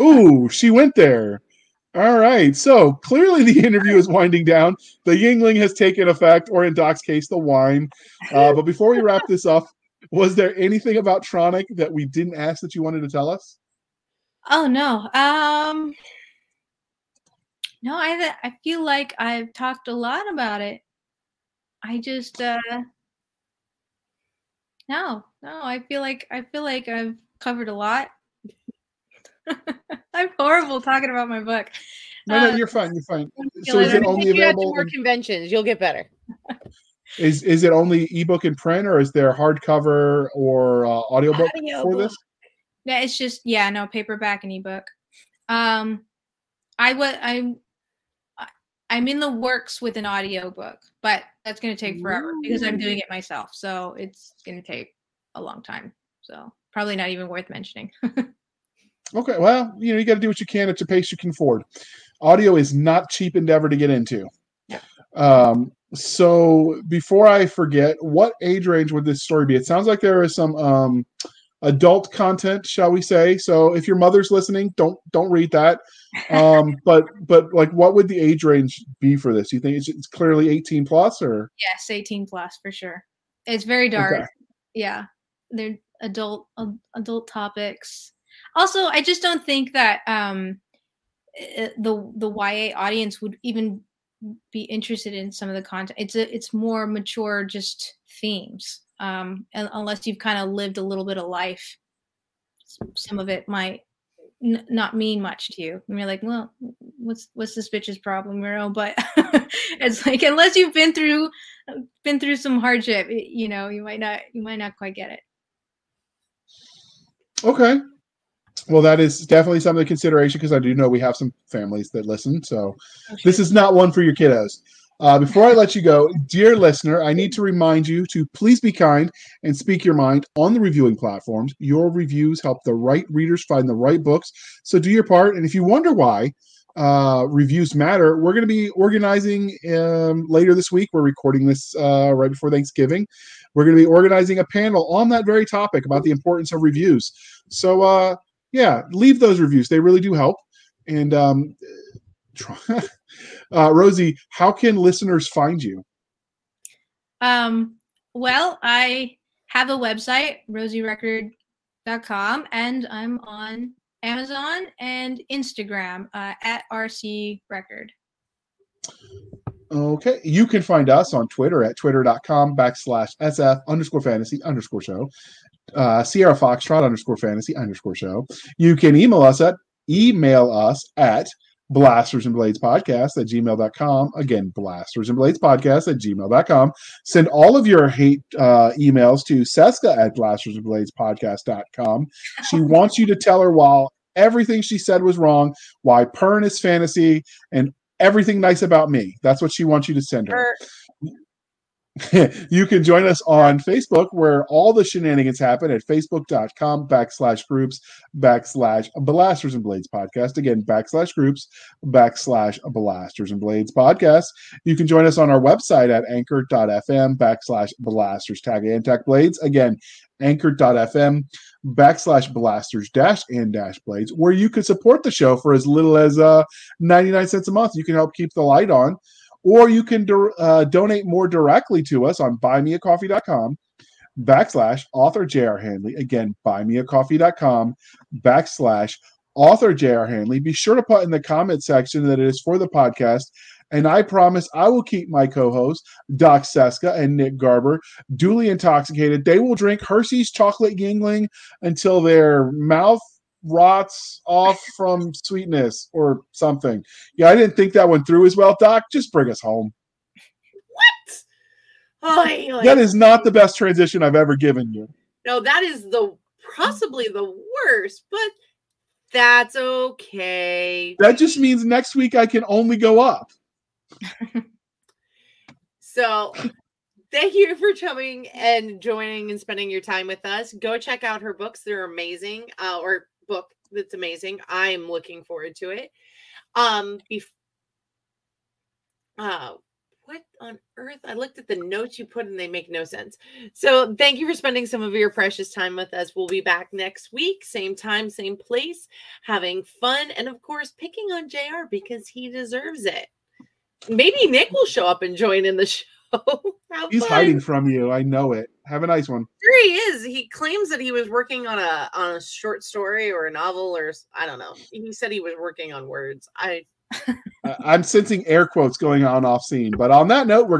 Speaker 1: Ooh, she went there. All right. So clearly the interview is winding down. The Yuengling has taken effect, or in Doc's case, the wine. Uh, but before we wrap this up, was there anything about Tronic that we didn't ask that you wanted to tell us?
Speaker 3: Oh no. Um No, I I feel like I've talked a lot about it. I just uh No, no, I feel like I feel like I've covered a lot. I'm horrible talking about my book.
Speaker 1: No, no,
Speaker 3: Uh,
Speaker 1: you're fine. You're fine. So is it only
Speaker 2: Take you out to
Speaker 1: available?
Speaker 2: more conventions. You'll get better.
Speaker 1: Is is it only ebook and print, or is there hardcover or uh, audiobook for this?
Speaker 3: Yeah, it's just yeah, no paperback and ebook. Um, I was I'm I- I'm in the works with an audiobook, but that's going to take forever because I'm doing it myself. So it's going to take a long time. So probably not even worth mentioning.
Speaker 1: Okay, well, you know, you got to do what you can at the pace you can afford. Audio is not cheap endeavor to get into.
Speaker 3: Yeah.
Speaker 1: Um, so before I forget, what age range would this story be? It sounds like there is some um, adult content, shall we say? So if your mother's listening, don't don't read that. Um, but but like, what would the age range be for this? You think it's, it's clearly eighteen plus, or
Speaker 3: yes, 18 plus for sure. It's very dark.
Speaker 1: Okay.
Speaker 3: Yeah, they're adult ad- adult topics. Also, I just don't think that um uh, the the YA audience would even be interested in some of the content. It's a, it's more mature, just themes. Um, un- unless you've kind of lived a little bit of life, some of it might n- not mean much to you. And you're like, well, what's what's this bitch's problem, you know? But it's like unless you've been through been through some hardship, you know, you might not you might not quite get it.
Speaker 1: okay. Well, that is definitely something to consideration because I do know we have some families that listen. So this is not one for your kiddos. Uh, before I let you go, dear listener, I need to remind you to please be kind and speak your mind on the reviewing platforms. Your reviews help the right readers find the right books. So do your part. And if you wonder why uh, reviews matter, we're going to be organizing um, later this week. We're recording this uh, right before Thanksgiving. We're going to be organizing a panel on that very topic about the importance of reviews. So, uh, yeah, leave those reviews. They really do help. And um, uh, Rosie, how can listeners find you?
Speaker 3: Um, well, I have a website, rosierecord.com, and I'm on Amazon and Instagram uh, at RC Record.
Speaker 1: Okay, you can find us on Twitter at twitter.com backslash SF underscore fantasy underscore show, uh, Sierra Foxtrot underscore fantasy underscore show. You can email us at email us at blasters and blades podcast at gmail.com. Again, blasters and blades podcast at gmail.com. Send all of your hate uh, emails to Cisca at blasters and blades podcast.com. She wants you to tell her while everything she said was wrong, why Pern is fantasy, and everything nice about me. That's what she wants you to send her. You can join us on Facebook where all the shenanigans happen at facebook.com backslash groups backslash blasters and blades podcast. Again, backslash groups backslash blasters and blades podcast. You can join us on our website at anchor.fm backslash blasters tag and tag blades. Again, anchor.fm backslash blasters dash and dash blades, where you can support the show for as little as uh, 99 cents a month. You can help keep the light on or you can uh, donate more directly to us on buymeacoffee.com backslash author J.R. Again, buymeacoffee.com backslash author J.R. Be sure to put in the comment section that it is for the podcast. And I promise I will keep my co hosts, Doc Cisca and Nick Garber, duly intoxicated. They will drink Hershey's chocolate Yuengling until their mouth rots off from sweetness or something. Yeah, I didn't think that went through as well, Doc. Just bring us home.
Speaker 2: What? I- like-
Speaker 1: That is not the best transition I've ever given you.
Speaker 2: no, that is the possibly the worst, but that's okay.
Speaker 1: That just means next week I can only go up.
Speaker 2: So thank you for coming and joining and spending your time with us. Go check out her books. They're amazing. Uh, or book that's amazing. I'm looking forward to it. Um bef- uh what on earth? I looked at the notes you put and they make no sense. So thank you for spending some of your precious time with us. We'll be back next week, same time, same place, having fun, and of course, picking on JR because he deserves it. Maybe Nick will show up and join in the show. How
Speaker 1: He's
Speaker 2: fun.
Speaker 1: hiding from you. I know it. Have a nice one.
Speaker 2: Sure, he is. He claims that he was working on a on a short story or a novel or I don't know. He said he was working on words. I
Speaker 1: I- I'm sensing air quotes going on off scene. But on that note, we're